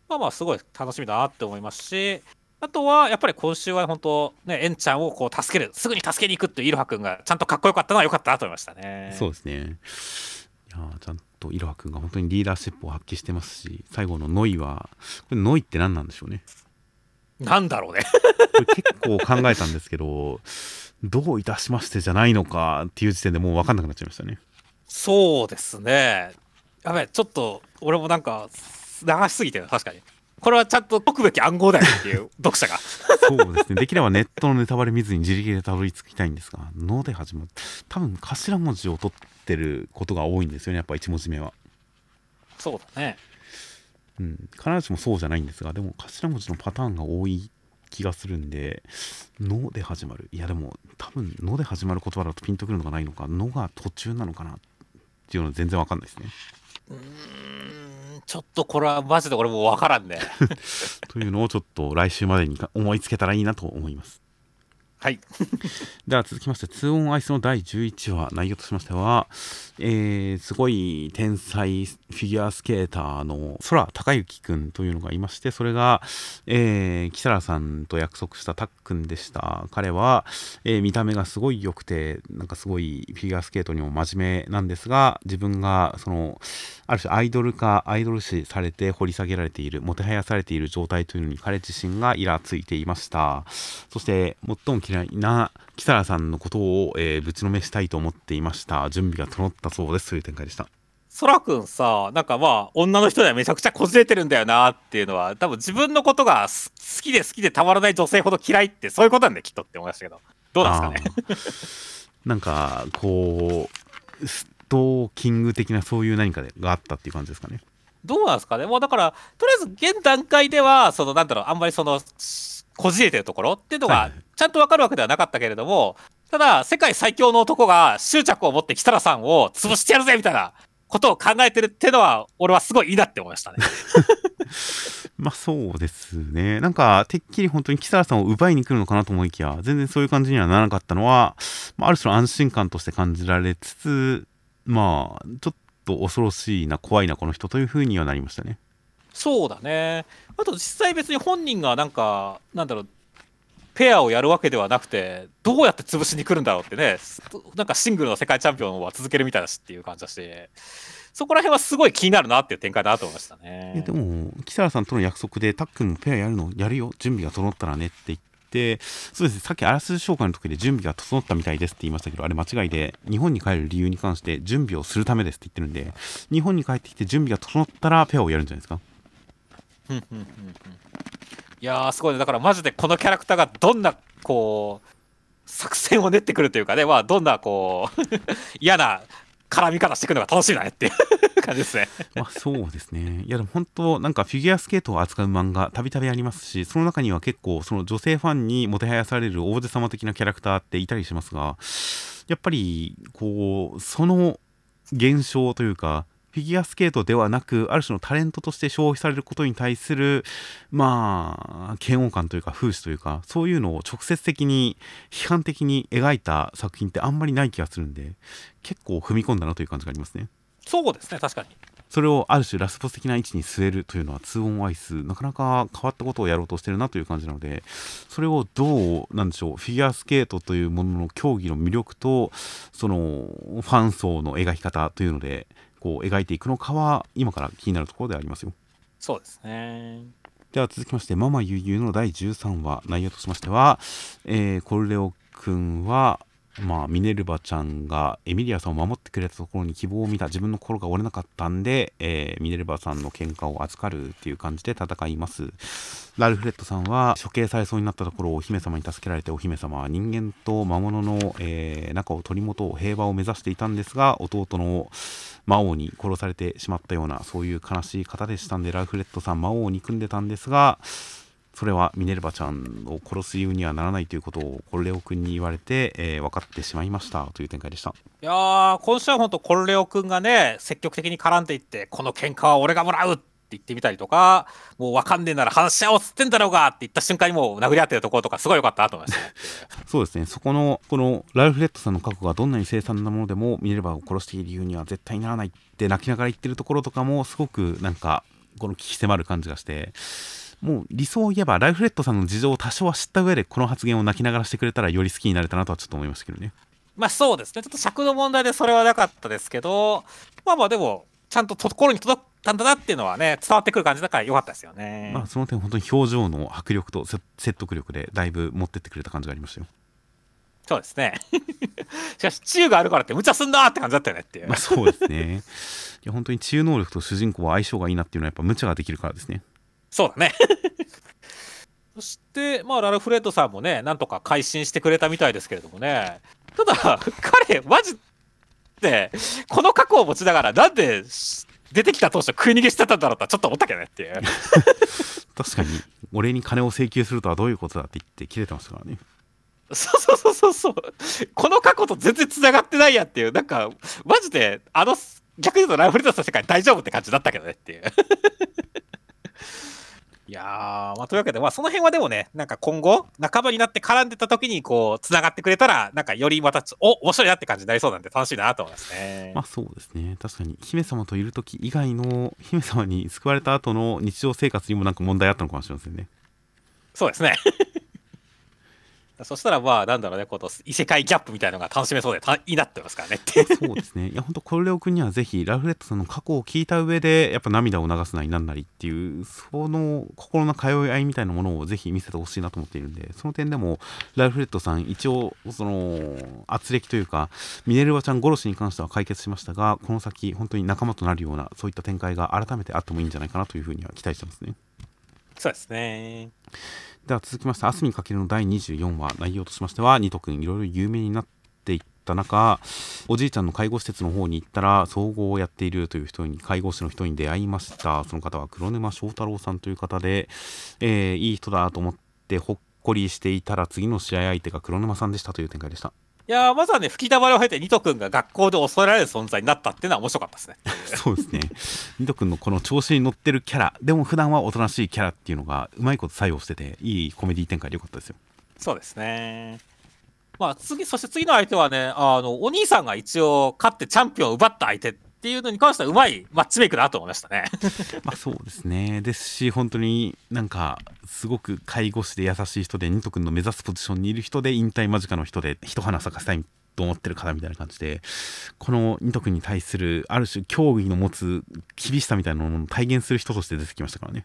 まあまあすごい楽しみだなって思いますしあとはやっぱり今週は本当ねエンちゃんをこう助けるすぐに助けに行くっていういろはくんがちゃんとかっこよかったのは良かったなと思いましたね。そうですねいやちゃんといろはくんが本当にリーダーシップを発揮してますし最後のノイはこれノイって何なんでしょうね。なんだろうね。結構考えたんですけど どういたしましてじゃないのかっていう時点でもう分かんなくなっちゃいましたね。そうですね。やべちょっと俺もなんか流しすぎてる。確かに。これはちゃんと解くべき暗号だよっていう 読者が。そうですね。できればネットのネタバレ見ずに自力でたどり着きたいんですが「の」で始まる多分頭文字を取ってることが多いんですよねやっぱ1文字目は。そうだねうん、必ずしもそうじゃないんですがでも頭文字のパターンが多い気がするんで「の」で始まるいやでも多分「の」で始まる言葉だとピンとくるのがないのか「の」が途中なのかなっていうのは全然わかんないですね。うーんちょっとこれはマジで俺もわからんね。というのをちょっと来週までに思いつけたらいいなと思います。はい。では続きまして、2オンアイスの第11話、内容としましては、えーすごい天才フィギュアスケーターの空高之くんというのがいまして、それが、えー、キサラさんと約束したたっくんでした。彼は、えー見た目がすごい良くて、なんかすごいフィギュアスケートにも真面目なんですが、自分が、その、ある種アイドル化、アイドル視されて掘り下げられている、もてはやされている状態というのに彼自身がイラついていました。そして、最も嫌いなキサラさんのことを、えーぶちのめしたいと思っていました。準備が整ったそうです。という展開でした。そらくんさ、なんかまあ、女の人ではめちゃくちゃこじれてるんだよなっていうのは、多分自分のことがす好きで好きでたまらない女性ほど嫌いって、そういうことなんだよ、きっとって思いましたけど。どうなんですかね？なんか、こう、ストーキング的なそういう何かがあったっていう感じですかね。どうなんですかね？もうだから、とりあえず現段階では、その、なんだろう、あんまりその、しこじれてるところっていうのがちゃんとわかるわけではなかったけれども、ただ、世界最強の男が執着を持って北らさんを潰してやるぜみたいなことを考えてるっていうのは、俺はすごいいいなって思いましたね。まあそうですね。なんか、てっきり本当にキサラさんを奪いに来るのかなと思いきや、全然そういう感じにはならなかったのは、まあ、ある種の安心感として感じられつつ、まあ、ちょっと恐ろしいな、怖いな、この人というふうにはなりましたね。そうだね。あと実際別に本人がなんか、なんだろう、ペアをやるわけではなくて、どうやって潰しに来るんだろうってね、なんかシングルの世界チャンピオンは続けるみたいだしっていう感じだし、そこら辺はすごい気になるなっていう展開だなと思いましたね。でも、キサラさんとの約束で、タックンもペアやるのやるよ、準備が整ったらねって言って、そうですね、さっきあらすじ紹介の時で準備が整ったみたいですって言いましたけど、あれ間違いで、日本に帰る理由に関して準備をするためですって言ってるんで、日本に帰ってきて準備が整ったらペアをやるんじゃないですか？いやーすごいねだからマジでこのキャラクターがどんなこう作戦を練ってくるというかねまあどんなこう 嫌な絡み方していくのが楽しいなねっていう感じですね。まあそうですね。いやでも本当なんかフィギュアスケートを扱う漫画たびたびありますし、その中には結構その女性ファンにもてはやされる王子様的なキャラクターっていたりしますが、やっぱりこうその現象というか。フィギュアスケートではなく、ある種のタレントとして消費されることに対する、まあ、嫌悪感というか、風刺というか、そういうのを直接的に、批判的に描いた作品ってあんまりない気がするんで、結構踏み込んだなという感じがありますね。そうですね確かに。それをある種ラスボス的な位置に据えるというのは2オンアイスなかなか変わったことをやろうとしてるなという感じなのでそれをどうなんでしょうフィギュアスケートというものの競技の魅力とそのファン層の描き方というのでこう描いていくのかは今から気になるところでありますよそうですね。では続きまして「ママゆうゆう」の第13話内容としましては、えーコルレオくんはまあ、ミネルヴァちゃんがエミリアさんを守ってくれたところに希望を見た自分の心が折れなかったんで、えーミネルヴァさんの喧嘩を預かるっていう感じで戦います。ラルフレッドさんは処刑されそうになったところをお姫様に助けられてお姫様は人間と魔物の、えー仲を取り持とう平和を目指していたんですが弟の魔王に殺されてしまったようなそういう悲しい方でしたんでラルフレッドさん魔王を憎んでたんですがそれはミネルヴァちゃんを殺す理由にはならないということをコルレオ君に言われて、えー分かってしまいましたという展開でしたいやー今週は本当コルレオくんがね積極的に絡んでいってこの喧嘩は俺がもらうって言ってみたりとかもう分かんねえなら話し合おうっつってんだろうがって言った瞬間にもう殴り合ってるところとかすごい良かったなと思いましたね。そうですねそこのこのラルフレッドさんの過去がどんなに凄惨なものでもミネルヴァを殺している理由には絶対にならないって泣きながら言ってるところとかもすごくなんかこの聞き迫る感じがしてもう理想を言えばラルフレッドさんの事情を多少は知った上でこの発言を泣きながらしてくれたらより好きになれたなとはちょっと思いましたけどねまあそうですねちょっと尺の問題でそれはなかったですけどまあまあでもちゃんと心に届いたんだなっていうのはね伝わってくる感じだから良かったですよね。まあその点本当に表情の迫力とせ説得力でだいぶ持ってってくれた感じがありましたよそうですね。しかし、治癒があるからって無茶すんなーって感じだったよねっていう。まあそうですねいや本当に治癒能力と主人公は相性がいいなっていうのはやっぱ無茶ができるからですねそうだね。そして、まあ、ラルフレッドさんもね、なんとか改心してくれたみたいですけれどもね。ただ、彼、マジで、この過去を持ちながら、なんで、出てきた当初食い逃げしてたんだろうとはちょっと思ったけどねっていう。確かに俺に金を請求するとはどういうことだって言って切れてましたからねそうそうそうそうそう。この過去と全然繋がってないやっていう、なんか、マジで、あの、逆に言うとライフレッドの世界大丈夫って感じだったけどねっていう。いやー、まあ、というわけで、まあ、その辺はでもね、なんか今後、仲間になって絡んでた時に、こう、繋がってくれたら、なんかよりまた、お、面白いなって感じになりそうなんで、楽しいなと思いますね。まあそうですね確かに姫様といる時以外の姫様に救われた後の日常生活にもなんか問題あったのかもしれませんねそうですね。そしたら、まあ、なんだろうね、この異世界ギャップみたいなのが楽しめそうでたいいなってますからねって。そうですねいや本当コレオ君にはぜひラフレットさんの過去を聞いた上でやっぱ涙を流すなりなんなりっていうその心の通い合いみたいなものをぜひ見せてほしいなと思っているんでその点でもラフレットさん一応その圧力というかミネルヴァちゃん殺しに関しては解決しましたがこの先本当に仲間となるようなそういった展開が改めてあってもいいんじゃないかなというふうには期待してますねそうですね。では続きまして「あすみかける」の第24話内容としましてはニト君いろいろ有名になっていった中おじいちゃんの介護施設の方に行ったら総合をやっているという人に介護士の人に出会いました。その方は黒沼翔太郎さんという方で、えーいい人だと思ってほっこりしていたら次の試合相手が黒沼さんでしたという展開でした。やーまずはね、吹き溜まりを経て、ニト君が学校で恐れられる存在になったっていうのは面白かったですね。そうですねニト君のこの調子に乗ってるキャラでも普段はおとなしいキャラっていうのがうまいこと作用してていいコメディ展開でよかったですよそうですね。まあ次、そして次の相手はね、あの、お兄さんが一応勝ってチャンピオンを奪った相手っていうのに関してはうまいマッチメイクだなと思いましたね。まあそうですね。ですし、本当になんか、すごく介護士で優しい人で、ニト君の目指すポジションにいる人で、引退間近の人で、一花咲かせたいと思ってる方みたいな感じで、このニト君に対する、ある種、競技の持つ厳しさみたいなものを体現する人として出てきましたからね。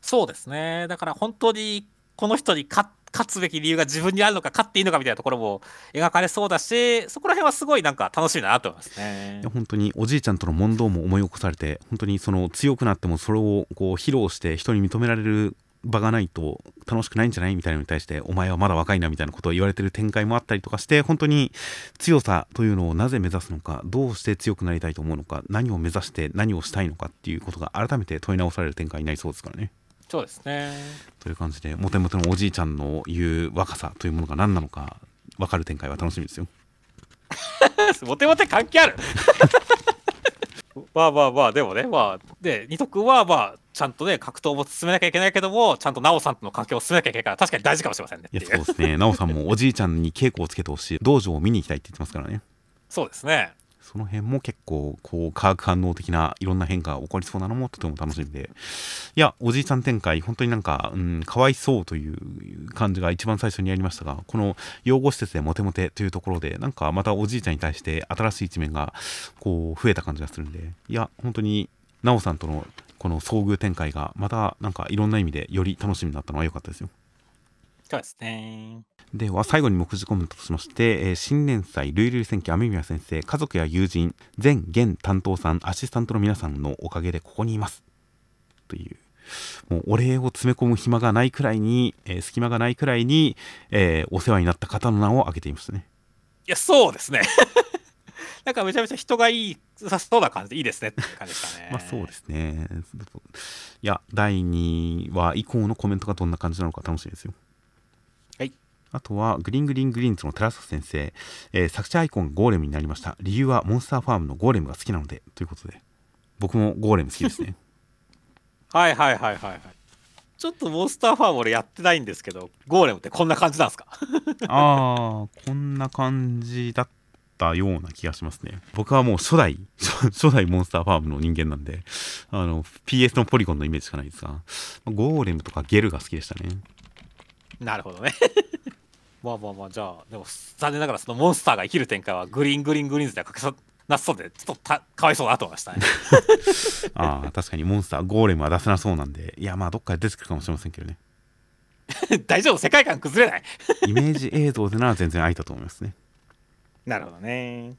そうですね。だから本当にこの人に勝つべき理由が自分にあるのか、勝っていいのかみたいなところも描かれそうだし、そこら辺はすごいなんか楽しいなと思いますね。本当におじいちゃんとの問答も思い起こされて本当にその強くなってもそれをこう披露して人に認められる場がないと楽しくないんじゃないみたいなのに対してお前はまだ若いなみたいなことを言われてる展開もあったりとかして本当に強さというのをなぜ目指すのかどうして強くなりたいと思うのか何を目指して何をしたいのかっていうことが改めて問い直される展開になりそうですからね。そうですね。という感じでモテモテのおじいちゃんの言う若さというものが何なのか分かる展開は楽しみですよ。モテモテ関係ある まあまあまあ、でもね、まあ、で、ニト君はまあ、ちゃんとね、格闘も進めなきゃいけないけども、ちゃんとナオさんとの関係を進めなきゃいけないから、確かに大事かもしれませんねいやそうですね。なおさんもおじいちゃんに稽古をつけてほしい道場を見に行きたいって言ってますからね。そうですね。その辺も結構こう化学反応的ないろんな変化が起こりそうなのもとても楽しみでいやおじいちゃん展開本当になんか、うん、かわいそうという感じが一番最初にやりましたがこの養護施設でモテモテというところでなんかまたおじいちゃんに対して新しい一面がこう増えた感じがするんでいや本当に奈緒さんとのこの遭遇展開がまたなんかいろんな意味でより楽しみになったのは良かったですよ。そうですね。では最後に目次コメントとしまして、えー新年祭ルイルイ戦記雨宮先生家族や友人全現担当さんアシスタントの皆さんのおかげでここにいますというもうお礼を詰め込む暇がないくらいに、えー隙間がないくらいに、えーお世話になった方の名を挙げていましたねいや、そうですね。なんかめちゃめちゃ人がいい、さそうな感じでいいですねって感じでしたね。まあそうですねいや第2話以降のコメントがどんな感じなのか楽しみですよはいあとはグリーングリーングリーンズの寺坂先生、えー作者アイコンがゴーレムになりました。理由はモンスターファームのゴーレムが好きなので。ということで。僕もゴーレム好きですね。はいはいはいはいはい。ちょっとモンスターファーム俺やってないんですけど、ゴーレムってこんな感じなんですか？ああこんな感じだったような気がしますね。僕はもう初代初初代モンスターファームの人間なんであの PS のポリゴンのイメージしかないですがゴーレムとかゲルが好きでしたね。なるほどね。まあまあまあ、じゃあ、でも残念ながらそのモンスターが生きる展開はグリーングリーングリーンズではかけさなさそうで、ちょっとたかわいそうだなと思いましたね。ああ確かにモンスターゴーレムは出せなそうなんでいやまあどっかで出てくるかもしれませんけどね 大丈夫世界観崩れない イメージ映像でなら全然アリだと思いますねなるほどね。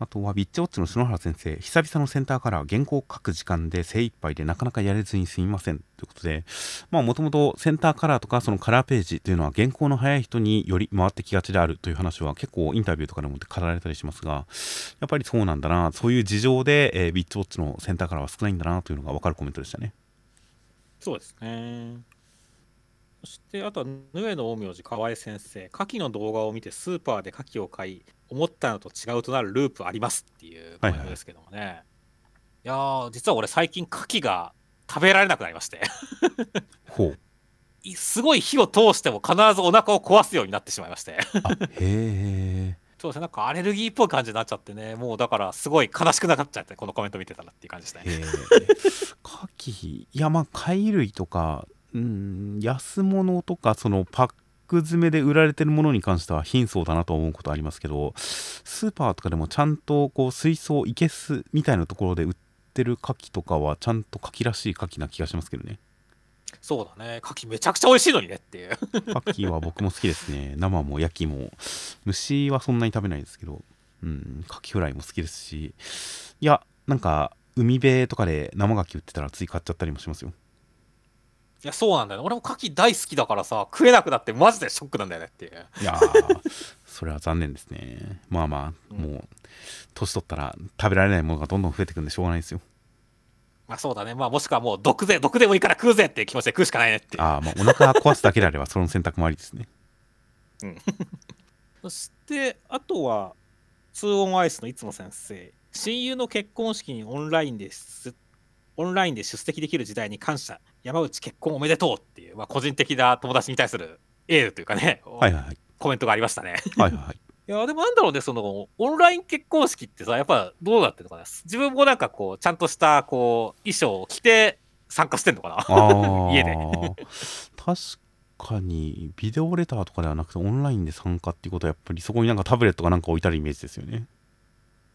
あとはビッチウォッチの篠原先生久々のセンターカラー原稿を書く時間で精一杯でなかなかやれずにすみませんということでまあもともとセンターカラーとかそのカラーページというのは原稿の早い人により回ってきがちであるという話は結構インタビューとかでも語られたりしますがやっぱりそうなんだなそういう事情で、えービッチウォッチのセンターカラーは少ないんだなというのが分かるコメントでしたねそうですね。そして、あとは、ヌエの陰陽師河合先生、牡蠣の動画を見て、スーパーで牡蠣を買い、思ったのと違うとなるループありますっていうコメントですけどもね。いやー、実は俺、最近、牡蠣が食べられなくなりまして、ほう。いすごい火を通しても必ずお腹を壊すようになってしまいまして、あへえそうですね、なんかアレルギーっぽい感じになっちゃってね、もうだから、すごい悲しくなっちゃって、このコメント見てたらっていう感じですね。牡蠣。いやまあ貝類とかうん安物とかそのパック詰めで売られてるものに関しては貧相だなと思うことありますけどスーパーとかでもちゃんとこう水槽いけすみたいなところで売ってる牡蠣とかはちゃんと牡蠣らしい牡蠣な気がしますけどね。そうだね、牡蠣めちゃくちゃ美味しいのにねっていう。牡蠣は僕も好きですね。生も焼きも。虫はそんなに食べないですけど。うん牡蠣フライも好きですし。いやなんか海辺とかで生牡蠣売ってたらつい買っちゃったりもしますよいや、そうなんだよね。俺も牡蠣大好きだからさ、食えなくなってマジでショックなんだよねっていう。いやーそれは残念ですねまあまあもう年取ったら食べられないものがどんどん増えてくんでしょうがないですよまあそうだね。まあもしくはもう毒で、毒でもいいから食うぜっていう気持ちで食うしかないねって。ああまあお腹壊すだけであればその選択もありですね そして、あとは、2オンアイスのいつも先生。親友の結婚式にオンラインです。オンラインで出席できる時代に感謝。山内結婚おめでとうっていう、まあ、個人的な友達に対するエールというかね、はいはいはい。コメントがありましたね。はいはいはい。いや、でもなんだろうね、その、オンライン結婚式ってさ、やっぱどうなってるのかな？自分もなんかこう、ちゃんとした、こう、衣装を着て参加してんのかな？家で。確かにビデオレターとかではなくてオンラインで参加っていうことはやっぱりそこになんかタブレットがなんか置いてあるイメージですよね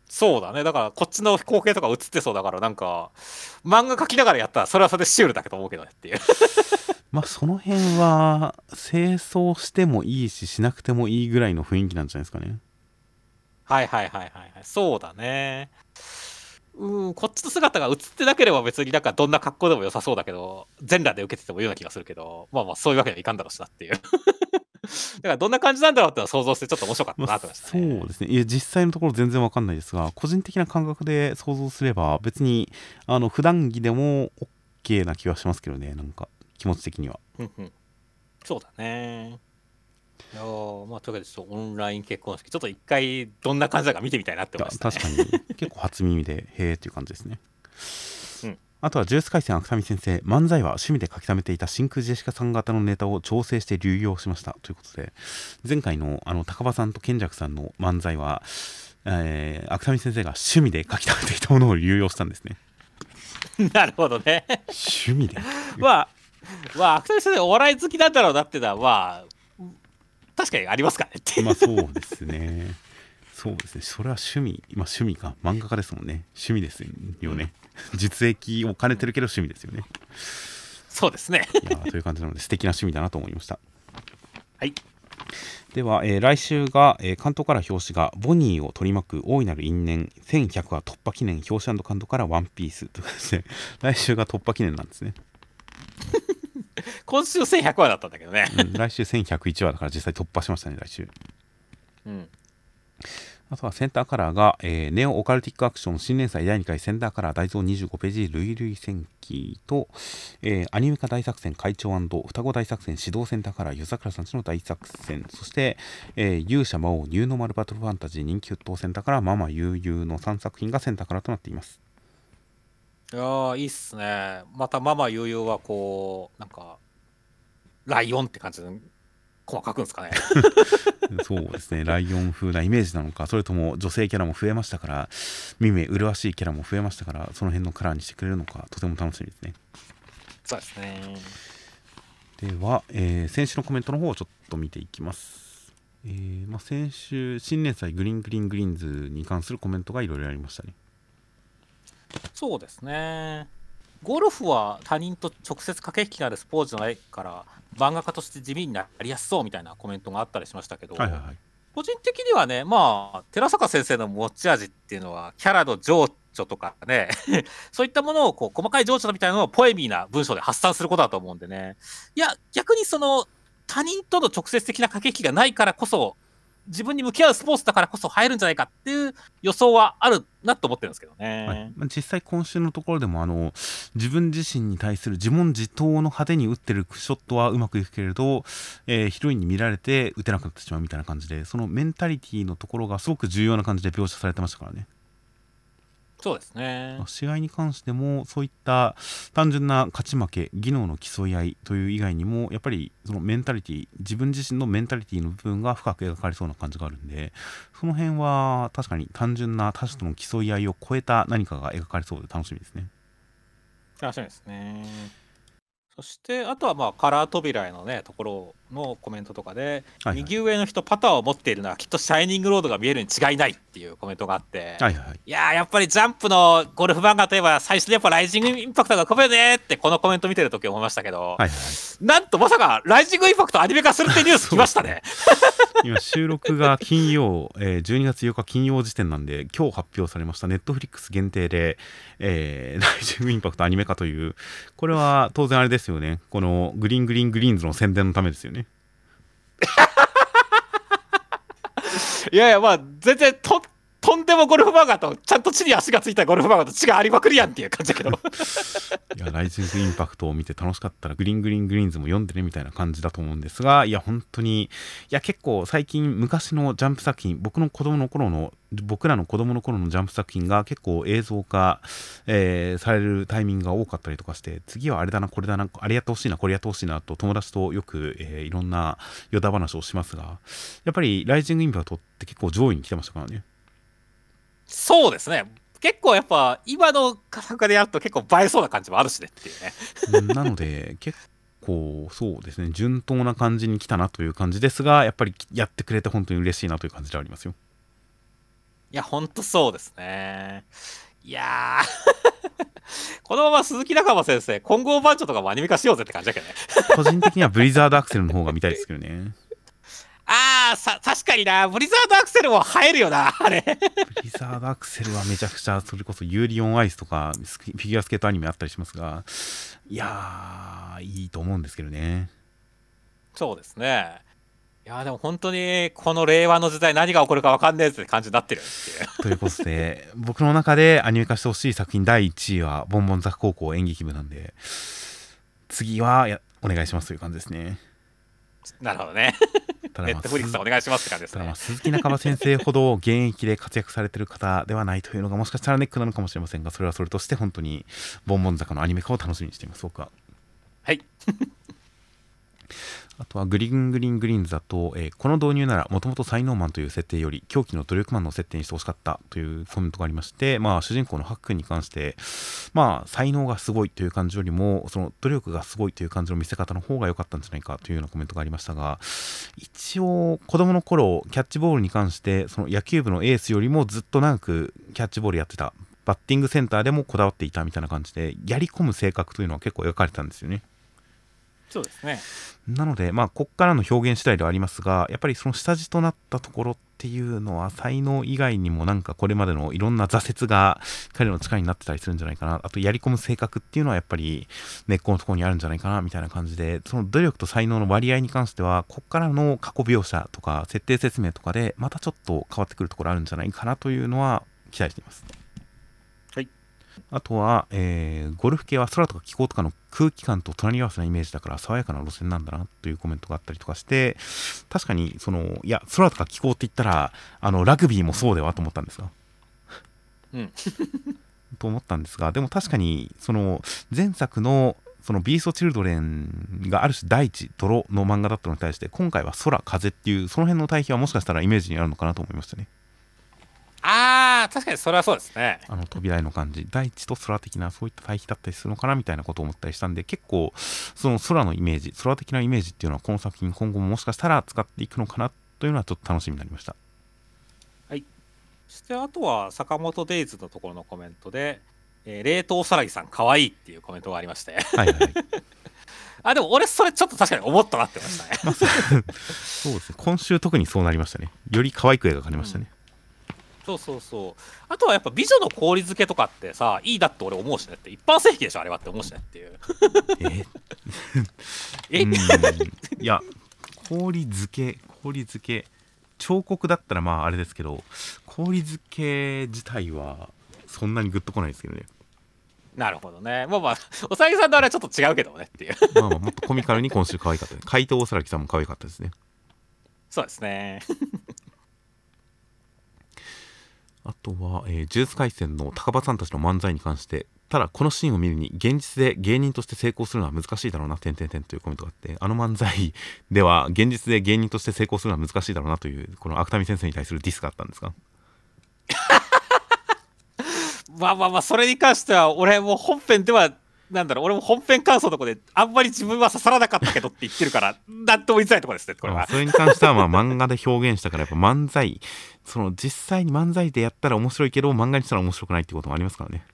そうだね。だから、こっちの光景とか映ってそうだから、なんか、漫画描きながらやったら、それはそれでシュールだけど思うけどねっていう。まあその辺は清掃してもいいししなくてもいいぐらいの雰囲気なんじゃないですかねはいはいはいはいはい。そうだね。うん、こっちの姿が映ってなければ別になんかどんな格好でも良さそうだけど、全裸で受けててもいいような気がするけど、まあまあそういうわけにはいかんだろうしなっていう。だからどんな感じなんだろうってのは想像してちょっと面白かったまあなと思いましたそうね。ですねいや実際のところ全然わかんないですが個人的な感覚で想像すれば別にあの普段着でも OK な気はしますけどねなんか気持ち的にはうんうんそうだね。いやーまあというわけでちょっとオンライン結婚式、ちょっと一回どんな感じだか見てみたいなって思いました、ね。確かに結構初耳でへえっていう感じですね、うんあとはジュース回線芥見先生漫才は趣味で書き溜めていた真空ジェシカさん型のネタを調整して流用しましたということで前回のあの高場さんと賢弱さんの漫才は、えー、芥見先生が趣味で書き溜めていたものを流用したんですね なるほどね。趣味でまあ、まあ、芥見先生お笑い好きなんだろうなってのは、まあ、確かにありますからねって。まあそうですね。そうですね。それは趣味、まあ趣味か。漫画家ですもんね。趣味ですよね。実益を兼ねてるけど趣味ですよね。そうですね。いやーという感じなので素敵な趣味だなと思いました。はい。では、えー来週が、えー関東から表紙がボニーを取り巻く大いなる因縁1100話突破記念表紙関東からワンピースということで、来週が突破記念なんですね。今週1100話だったんだけどね。うん来週1101話だから実際突破しましたね、来週。うん。あとはセンターカラーが、えーネオオカルティックアクション新連載第2回センターカラー大蔵25ページ類類戦記と、えーアニメ化大作戦会長双子大作戦指導センターカラー湯桜さんちの大作戦そして、えー勇者魔王ニューノーマルバトルファンタジー人気沸騰センターカラーママ悠々の3作品がセンターカラーとなっています。いや、いいっすね。またママ悠々はこう、なんか、ライオンって感じで、細かくんですかね。そうですね、ライオン風なイメージなのか、それとも女性キャラも増えましたから、耳麗しいキャラも増えましたから、その辺のカラーにしてくれるのか、とても楽しみですね。そうですね。では、えー先週のコメントの方をちょっと見ていきます。えーまあ、先週、新連載グリーングリーングリーンズに関するコメントがいろいろありましたね。そうですね。ゴルフは他人と直接駆け引きがあるスポーツじゃないから、漫画家として地味になりやすそうみたいなコメントがあったりしましたけど、はいはいはい。個人的にはね、まあ、寺坂先生の持ち味っていうのは、キャラの情緒とかね、そういったものをこう細かい情緒みたいなのをポエミーな文章で発散することだと思うんでね。いや、逆にその、他人との直接的な駆け引きがないからこそ、自分に向き合うスポーツだからこそ入るんじゃないかっていう予想はあるなと思ってるんですけどね。はいま、実際今週のところでもあの自分自身に対する自問自答の派手に打ってるショットはうまくいくけれど、えーヒロインに見られて打てなくなってしまうみたいな感じでそのメンタリティーのところがすごく重要な感じで描写されてましたからね。そうですね。試合に関してもそういった単純な勝ち負け技能の競い合いという以外にもやっぱりそのメンタリティ自分自身のメンタリティの部分が深く描かれそうな感じがあるんでその辺は確かに単純な他者との競い合いを超えた何かが描かれそうで楽しみですね。楽しみですね。そして、あとはまあカラー扉へのね、ところのコメントとかで、はいはい。右上の人、パターを持っているのはきっとシャイニングロードが見えるに違いないっていうコメントがあって、はいはい。はいいやー、やっぱりジャンプのゴルフ漫画といえば、最初にやっぱライジングインパクトが込めるねって、このコメント見てるとき思いましたけど、はいはい。はいなんとまさか、ライジングインパクトアニメ化するってニュース来ましたね。今収録が金曜、えー12月8日金曜時点なんで今日発表されましたネットフリックス限定で、えー、ライジングインパクトアニメ化というこれは当然あれですよね。このグリーングリーングリーンズの宣伝のためですよね。いやいや、まあ、全然と、とんでもゴルフ漫画と、ちゃんと地に足がついたゴルフ漫画と違いありまくりやんっていう感じだけど。いやライジングインパクトを見て楽しかったらグリーングリーングリーンズも読んでねみたいな感じだと思うんですがいや本当にいや結構最近昔のジャンプ作品僕の子供の頃の僕らの子供の頃のジャンプ作品が結構映像化、えーされるタイミングが多かったりとかして次はあれだなこれだなあれやってほしいなこれやってほしいなと友達とよく、えーいろんな余談話をしますがやっぱりライジングインパクトって結構上位に来てましたからねそうですね。結構やっぱ、今の価格でやると結構映えそうな感じもあるしねっていうね。うんなので結構そうですね順当な感じに来たなという感じですがやっぱりやってくれて本当に嬉しいなという感じではありますよいや、ほんとそうですね。いやー。このまま鈴木仲間先生、混合バンチョとかもアニメ化しようぜって感じだけどね。個人的にはブリザードアクセルの方が見たいですけどねあー、さ、確かにな。ブリザードアクセルも映えるよな、あれ。ブリザードアクセルはめちゃくちゃそれこそユーリオンアイスとかフィギュアスケートアニメあったりしますがいやーいいと思うんですけどねそうですね。いやーでも本当にこの令和の時代何が起こるか分かんねえって感じになってるっていう。ということで僕の中でアニメ化してほしい作品第1位はボンボン坂高校演劇部なんで次はやお願いしますという感じですねなるほどね。ネットフリックスお願いしますって感じですねただまあ。鈴木中場先生ほど現役で活躍されてる方ではないというのがもしかしたらネックなのかもしれませんがそれはそれとして本当にボンボン坂のアニメ化を楽しみにしています僕ははい。あとはグリーングリーングリーンズだと、えーこの導入ならもともと才能マンという設定より狂気の努力マンの設定にしてほしかったというコメントがありまして、まあ、主人公のハックンに関して、まあ、才能がすごいという感じよりもその努力がすごいという感じの見せ方の方が良かったんじゃないかというようなコメントがありましたが一応子供の頃キャッチボールに関してその野球部のエースよりもずっと長くキャッチボールやってたバッティングセンターでもこだわっていたみたいな感じでやり込む性格というのは結構描かれたんですよね。そうですね。なので、まあ、こっからの表現次第ではありますが、やっぱりその下地となったところっていうのは、才能以外にもなんかこれまでのいろんな挫折が彼の力になってたりするんじゃないかな。あと、やり込む性格っていうのはやっぱり根っこのところにあるんじゃないかな、みたいな感じで、その努力と才能の割合に関しては、こっからの過去描写とか設定説明とかで、またちょっと変わってくるところあるんじゃないかなというのは期待しています。はい。あとは、えーゴルフ系は空とか気候とかの空気感と隣り合わせなイメージだから爽やかな路線なんだなというコメントがあったりとかして確かにそのいや空とか気候って言ったらあのラグビーもそうではと思ったんですがうん。と思ったんですがでも確かにその前作のそのビーストチルドレンがある種大地泥の漫画だったのに対して今回は空風っていうその辺の対比はもしかしたらイメージにあるのかなと思いましたねあー、確かにそれはそうですね。あの扉絵の感じ。大地と空的なそういった対比だったりするのかなみたいなことを思ったりしたんで結構その空のイメージ空的なイメージっていうのはこの作品今後ももしかしたら使っていくのかなというのはちょっと楽しみになりました。そしてあとは坂本デイズのところのコメントで、えー冷凍さらぎさん可愛いっていうコメントがありまして。はいはい、は いあ、でも俺それちょっと確かに思ったなってましたね。まあ、そうですね。今週特にそうなりましたね。より可愛く描かれましたね、そうそうそう。あとはやっぱ美女の氷漬けとかってさ、いいだって俺思うしねって、一般正規でしょ、あれはって思うしねっていう。え？え？うん。いや氷漬け氷漬け。彫刻だったらまああれですけど氷漬け自体はそんなにグッとこないですけどね。なるほどね。まあまあおさぎさんのあれはちょっと違うけどねっていう。まあまあもっとコミカルに今週可愛かったです怪盗おそらきさんも可愛かったですね。そうですねあとは、えー、呪術廻戦の高場さんたちの漫才に関してただこのシーンを見るに現実で芸人として成功するのは難しいだろうな点々点というコメントがあってあの漫才では現実で芸人として成功するのは難しいだろうなというこの芥見先生に対するディスがあったんですか？まあまあまあそれに関しては俺も本編ではなんだろう俺も本編感想のとこであんまり自分は刺さらなかったけどって言ってるから なんとも言いづらいところですねこれはそれに関してはまあ漫画で表現したからやっぱ漫才その実際に漫才でやったら面白いけど漫画にしたら面白くないってこともありますからね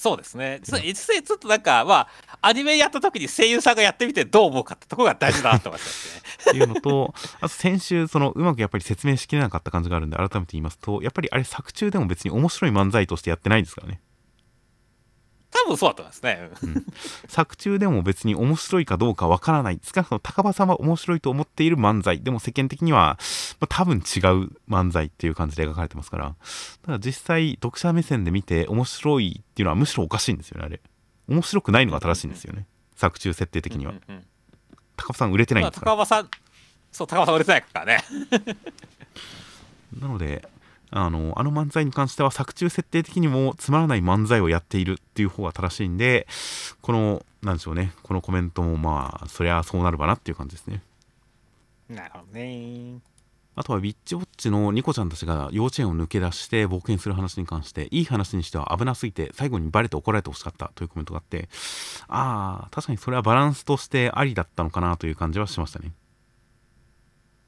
そうですね。実際ちょっとなんか、まあ、アニメやった時に声優さんがやってみてどう思うかってところが大事だなと思いますね。っていうのと、あと先週、そのうまくやっぱり説明しきれなかった感じがあるんで、改めて言いますと、やっぱりあれ作中でも別に面白い漫才としてやってないですからね。多分そうだと思いますね、うん、作中でも別に面白いかどうかわからない。少なくとも高場さんは面白いと思っている漫才。でも世間的には、まあ、多分違う漫才っていう感じで描かれてますから。ただ実際読者目線で見て面白いっていうのはむしろおかしいんですよねあれ。面白くないのが正しいんですよね、作中設定的には、うんうん、高場さん売れてないんですか高場さんそう高場さん売れてないからね。なのであのあの漫才に関しては作中設定的にもつまらない漫才をやっているっていう方が正しいんでこのなんでしょうね。このコメントもまあそりゃそうなるわなっていう感じですね。なるほどね。あとはウィッチウォッチのニコちゃんたちが幼稚園を抜け出して冒険する話に関していい話にしては危なすぎて最後にバレて怒られてほしかったというコメントがあってああ確かにそれはバランスとしてありだったのかなという感じはしましたね。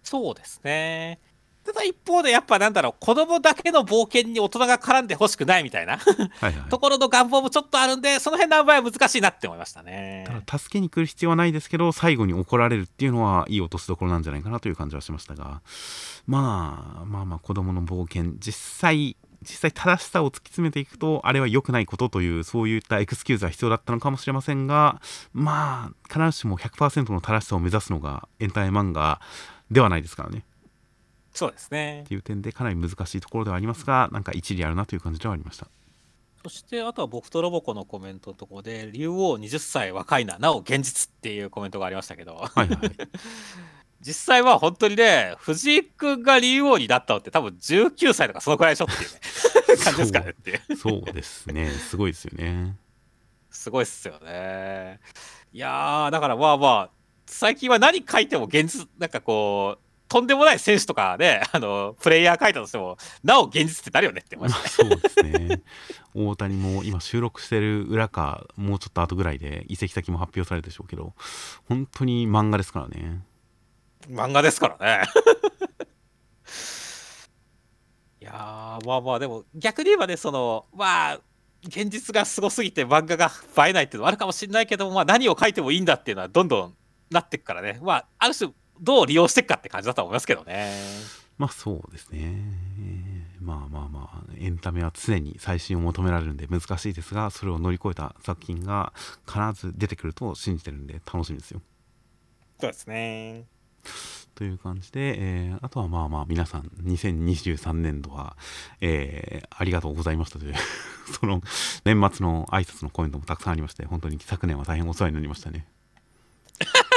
そうですねただ一方でやっぱなんだろう子供だけの冒険に大人が絡んでほしくないみたいな。はい、ところの願望もちょっとあるんでその辺の場合は難しいなって思いましたね。ただ助けに来る必要はないですけど最後に怒られるっていうのはいい落としどころなんじゃないかなという感じはしましたが。まあまあまあ子供の冒険実際実際正しさを突き詰めていくとあれは良くないことというそういったエクスキューズは必要だったのかもしれませんがまあ必ずしも100%の正しさを目指すのがエンタメ漫画ではないですからねそうですね。っていう点でかなり難しいところではありますがなんか一理あるなという感じではありました。そしてあとは僕とロボコのコメントのところで竜王20歳若いななお現実っていうコメントがありましたけど、はいはい、実際は本当にね藤井君が竜王になったのって多分19歳とかそのくらいでしょっていうね感じですかね。っていうそうですね。すごいですよね。すごいっすよね。いやだからまあまあ最近は何書いても現実なんかこうとんでもない選手とかで、あの、プレイヤー書いたとしても、なお現実ってなるよねって思いまし そうですね。大谷も今収録してる裏か、もうちょっと後ぐらいで移籍先も発表されるでしょうけど、本当に漫画ですからね。漫画ですからね。いやまあまあでも逆に言えばねそのまあ現実がすごすぎて漫画が映えないっていうのはあるかもしれないけども、まあ、何を書いてもいいんだっていうのはどんどんなっていくからねまあある種どう利用していくかって感じだと思いますけどね。まあそうですね。まあまあまあ、エンタメは常に最新を求められるんで難しいですが、それを乗り越えた作品が必ず出てくると信じてるんで楽しみですよ。そうですね。という感じで、えー、あとはまあまあ皆さん2023年度は、えー、ありがとうございましたという その年末の挨拶のコメントもたくさんありまして本当に昨年は大変お世話になりましたね。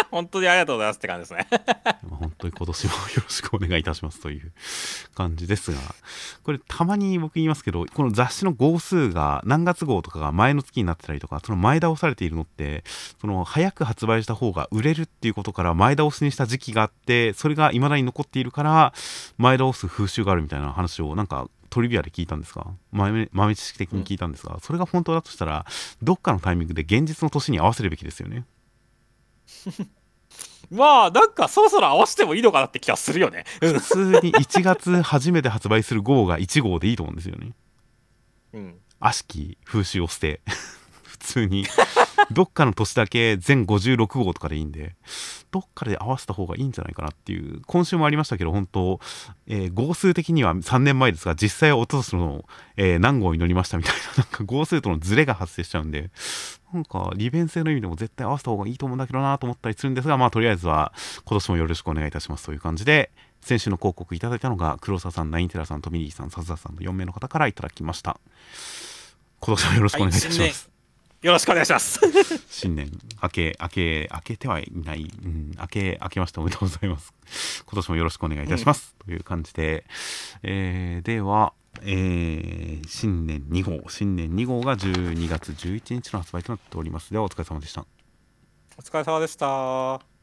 本当にありがとうございますって感じですね。本当に今年もよろしくお願いいたしますという感じですが、これたまに僕言いますけど、この雑誌の号数が何月号とかが前の月になってたりとか、その前倒されているのって、その早く発売した方が売れるっていうことから前倒しにした時期があって、それが未だに残っているから、前倒す風習があるみたいな話をなんかトリビアで聞いたんですが豆豆知識的に聞いたんですが、それが本当だとしたらどっかのタイミングで現実の年に合わせるべきですよね。まあなんかそろそろ合わせてもいいのかなって気がするよね。普通に1月初めて発売する号が1号でいいと思うんですよね。うん。悪しき風習を捨て。普通に。どっかの年だけ全56号とかでいいんでどっかで合わせた方がいいんじゃないかなっていう今週もありましたけど本当、えー、号数的には3年前ですが実際は一昨年の、えー、何号に乗りましたみたいな なんか号数とのズレが発生しちゃうんでなんか利便性の意味でも絶対合わせた方がいいと思うんだけどなと思ったりするんですがまあとりあえずは今年もよろしくお願いいたしますという感じで先週の広告いただいたのが黒沢さんナインテラさんトミリーさん笹田さんの4名の方からいただきました。今年もよろしくお願いいたします、はいよろしくお願いします。新年明け明け明けてはいない、うん、明け明けましておめでとうございます。今年もよろしくお願いいたします、という感じで、えーでは、えー新年2号。新年2号が12月11日の発売となっております。ではお疲れ様でした。お疲れ様でした。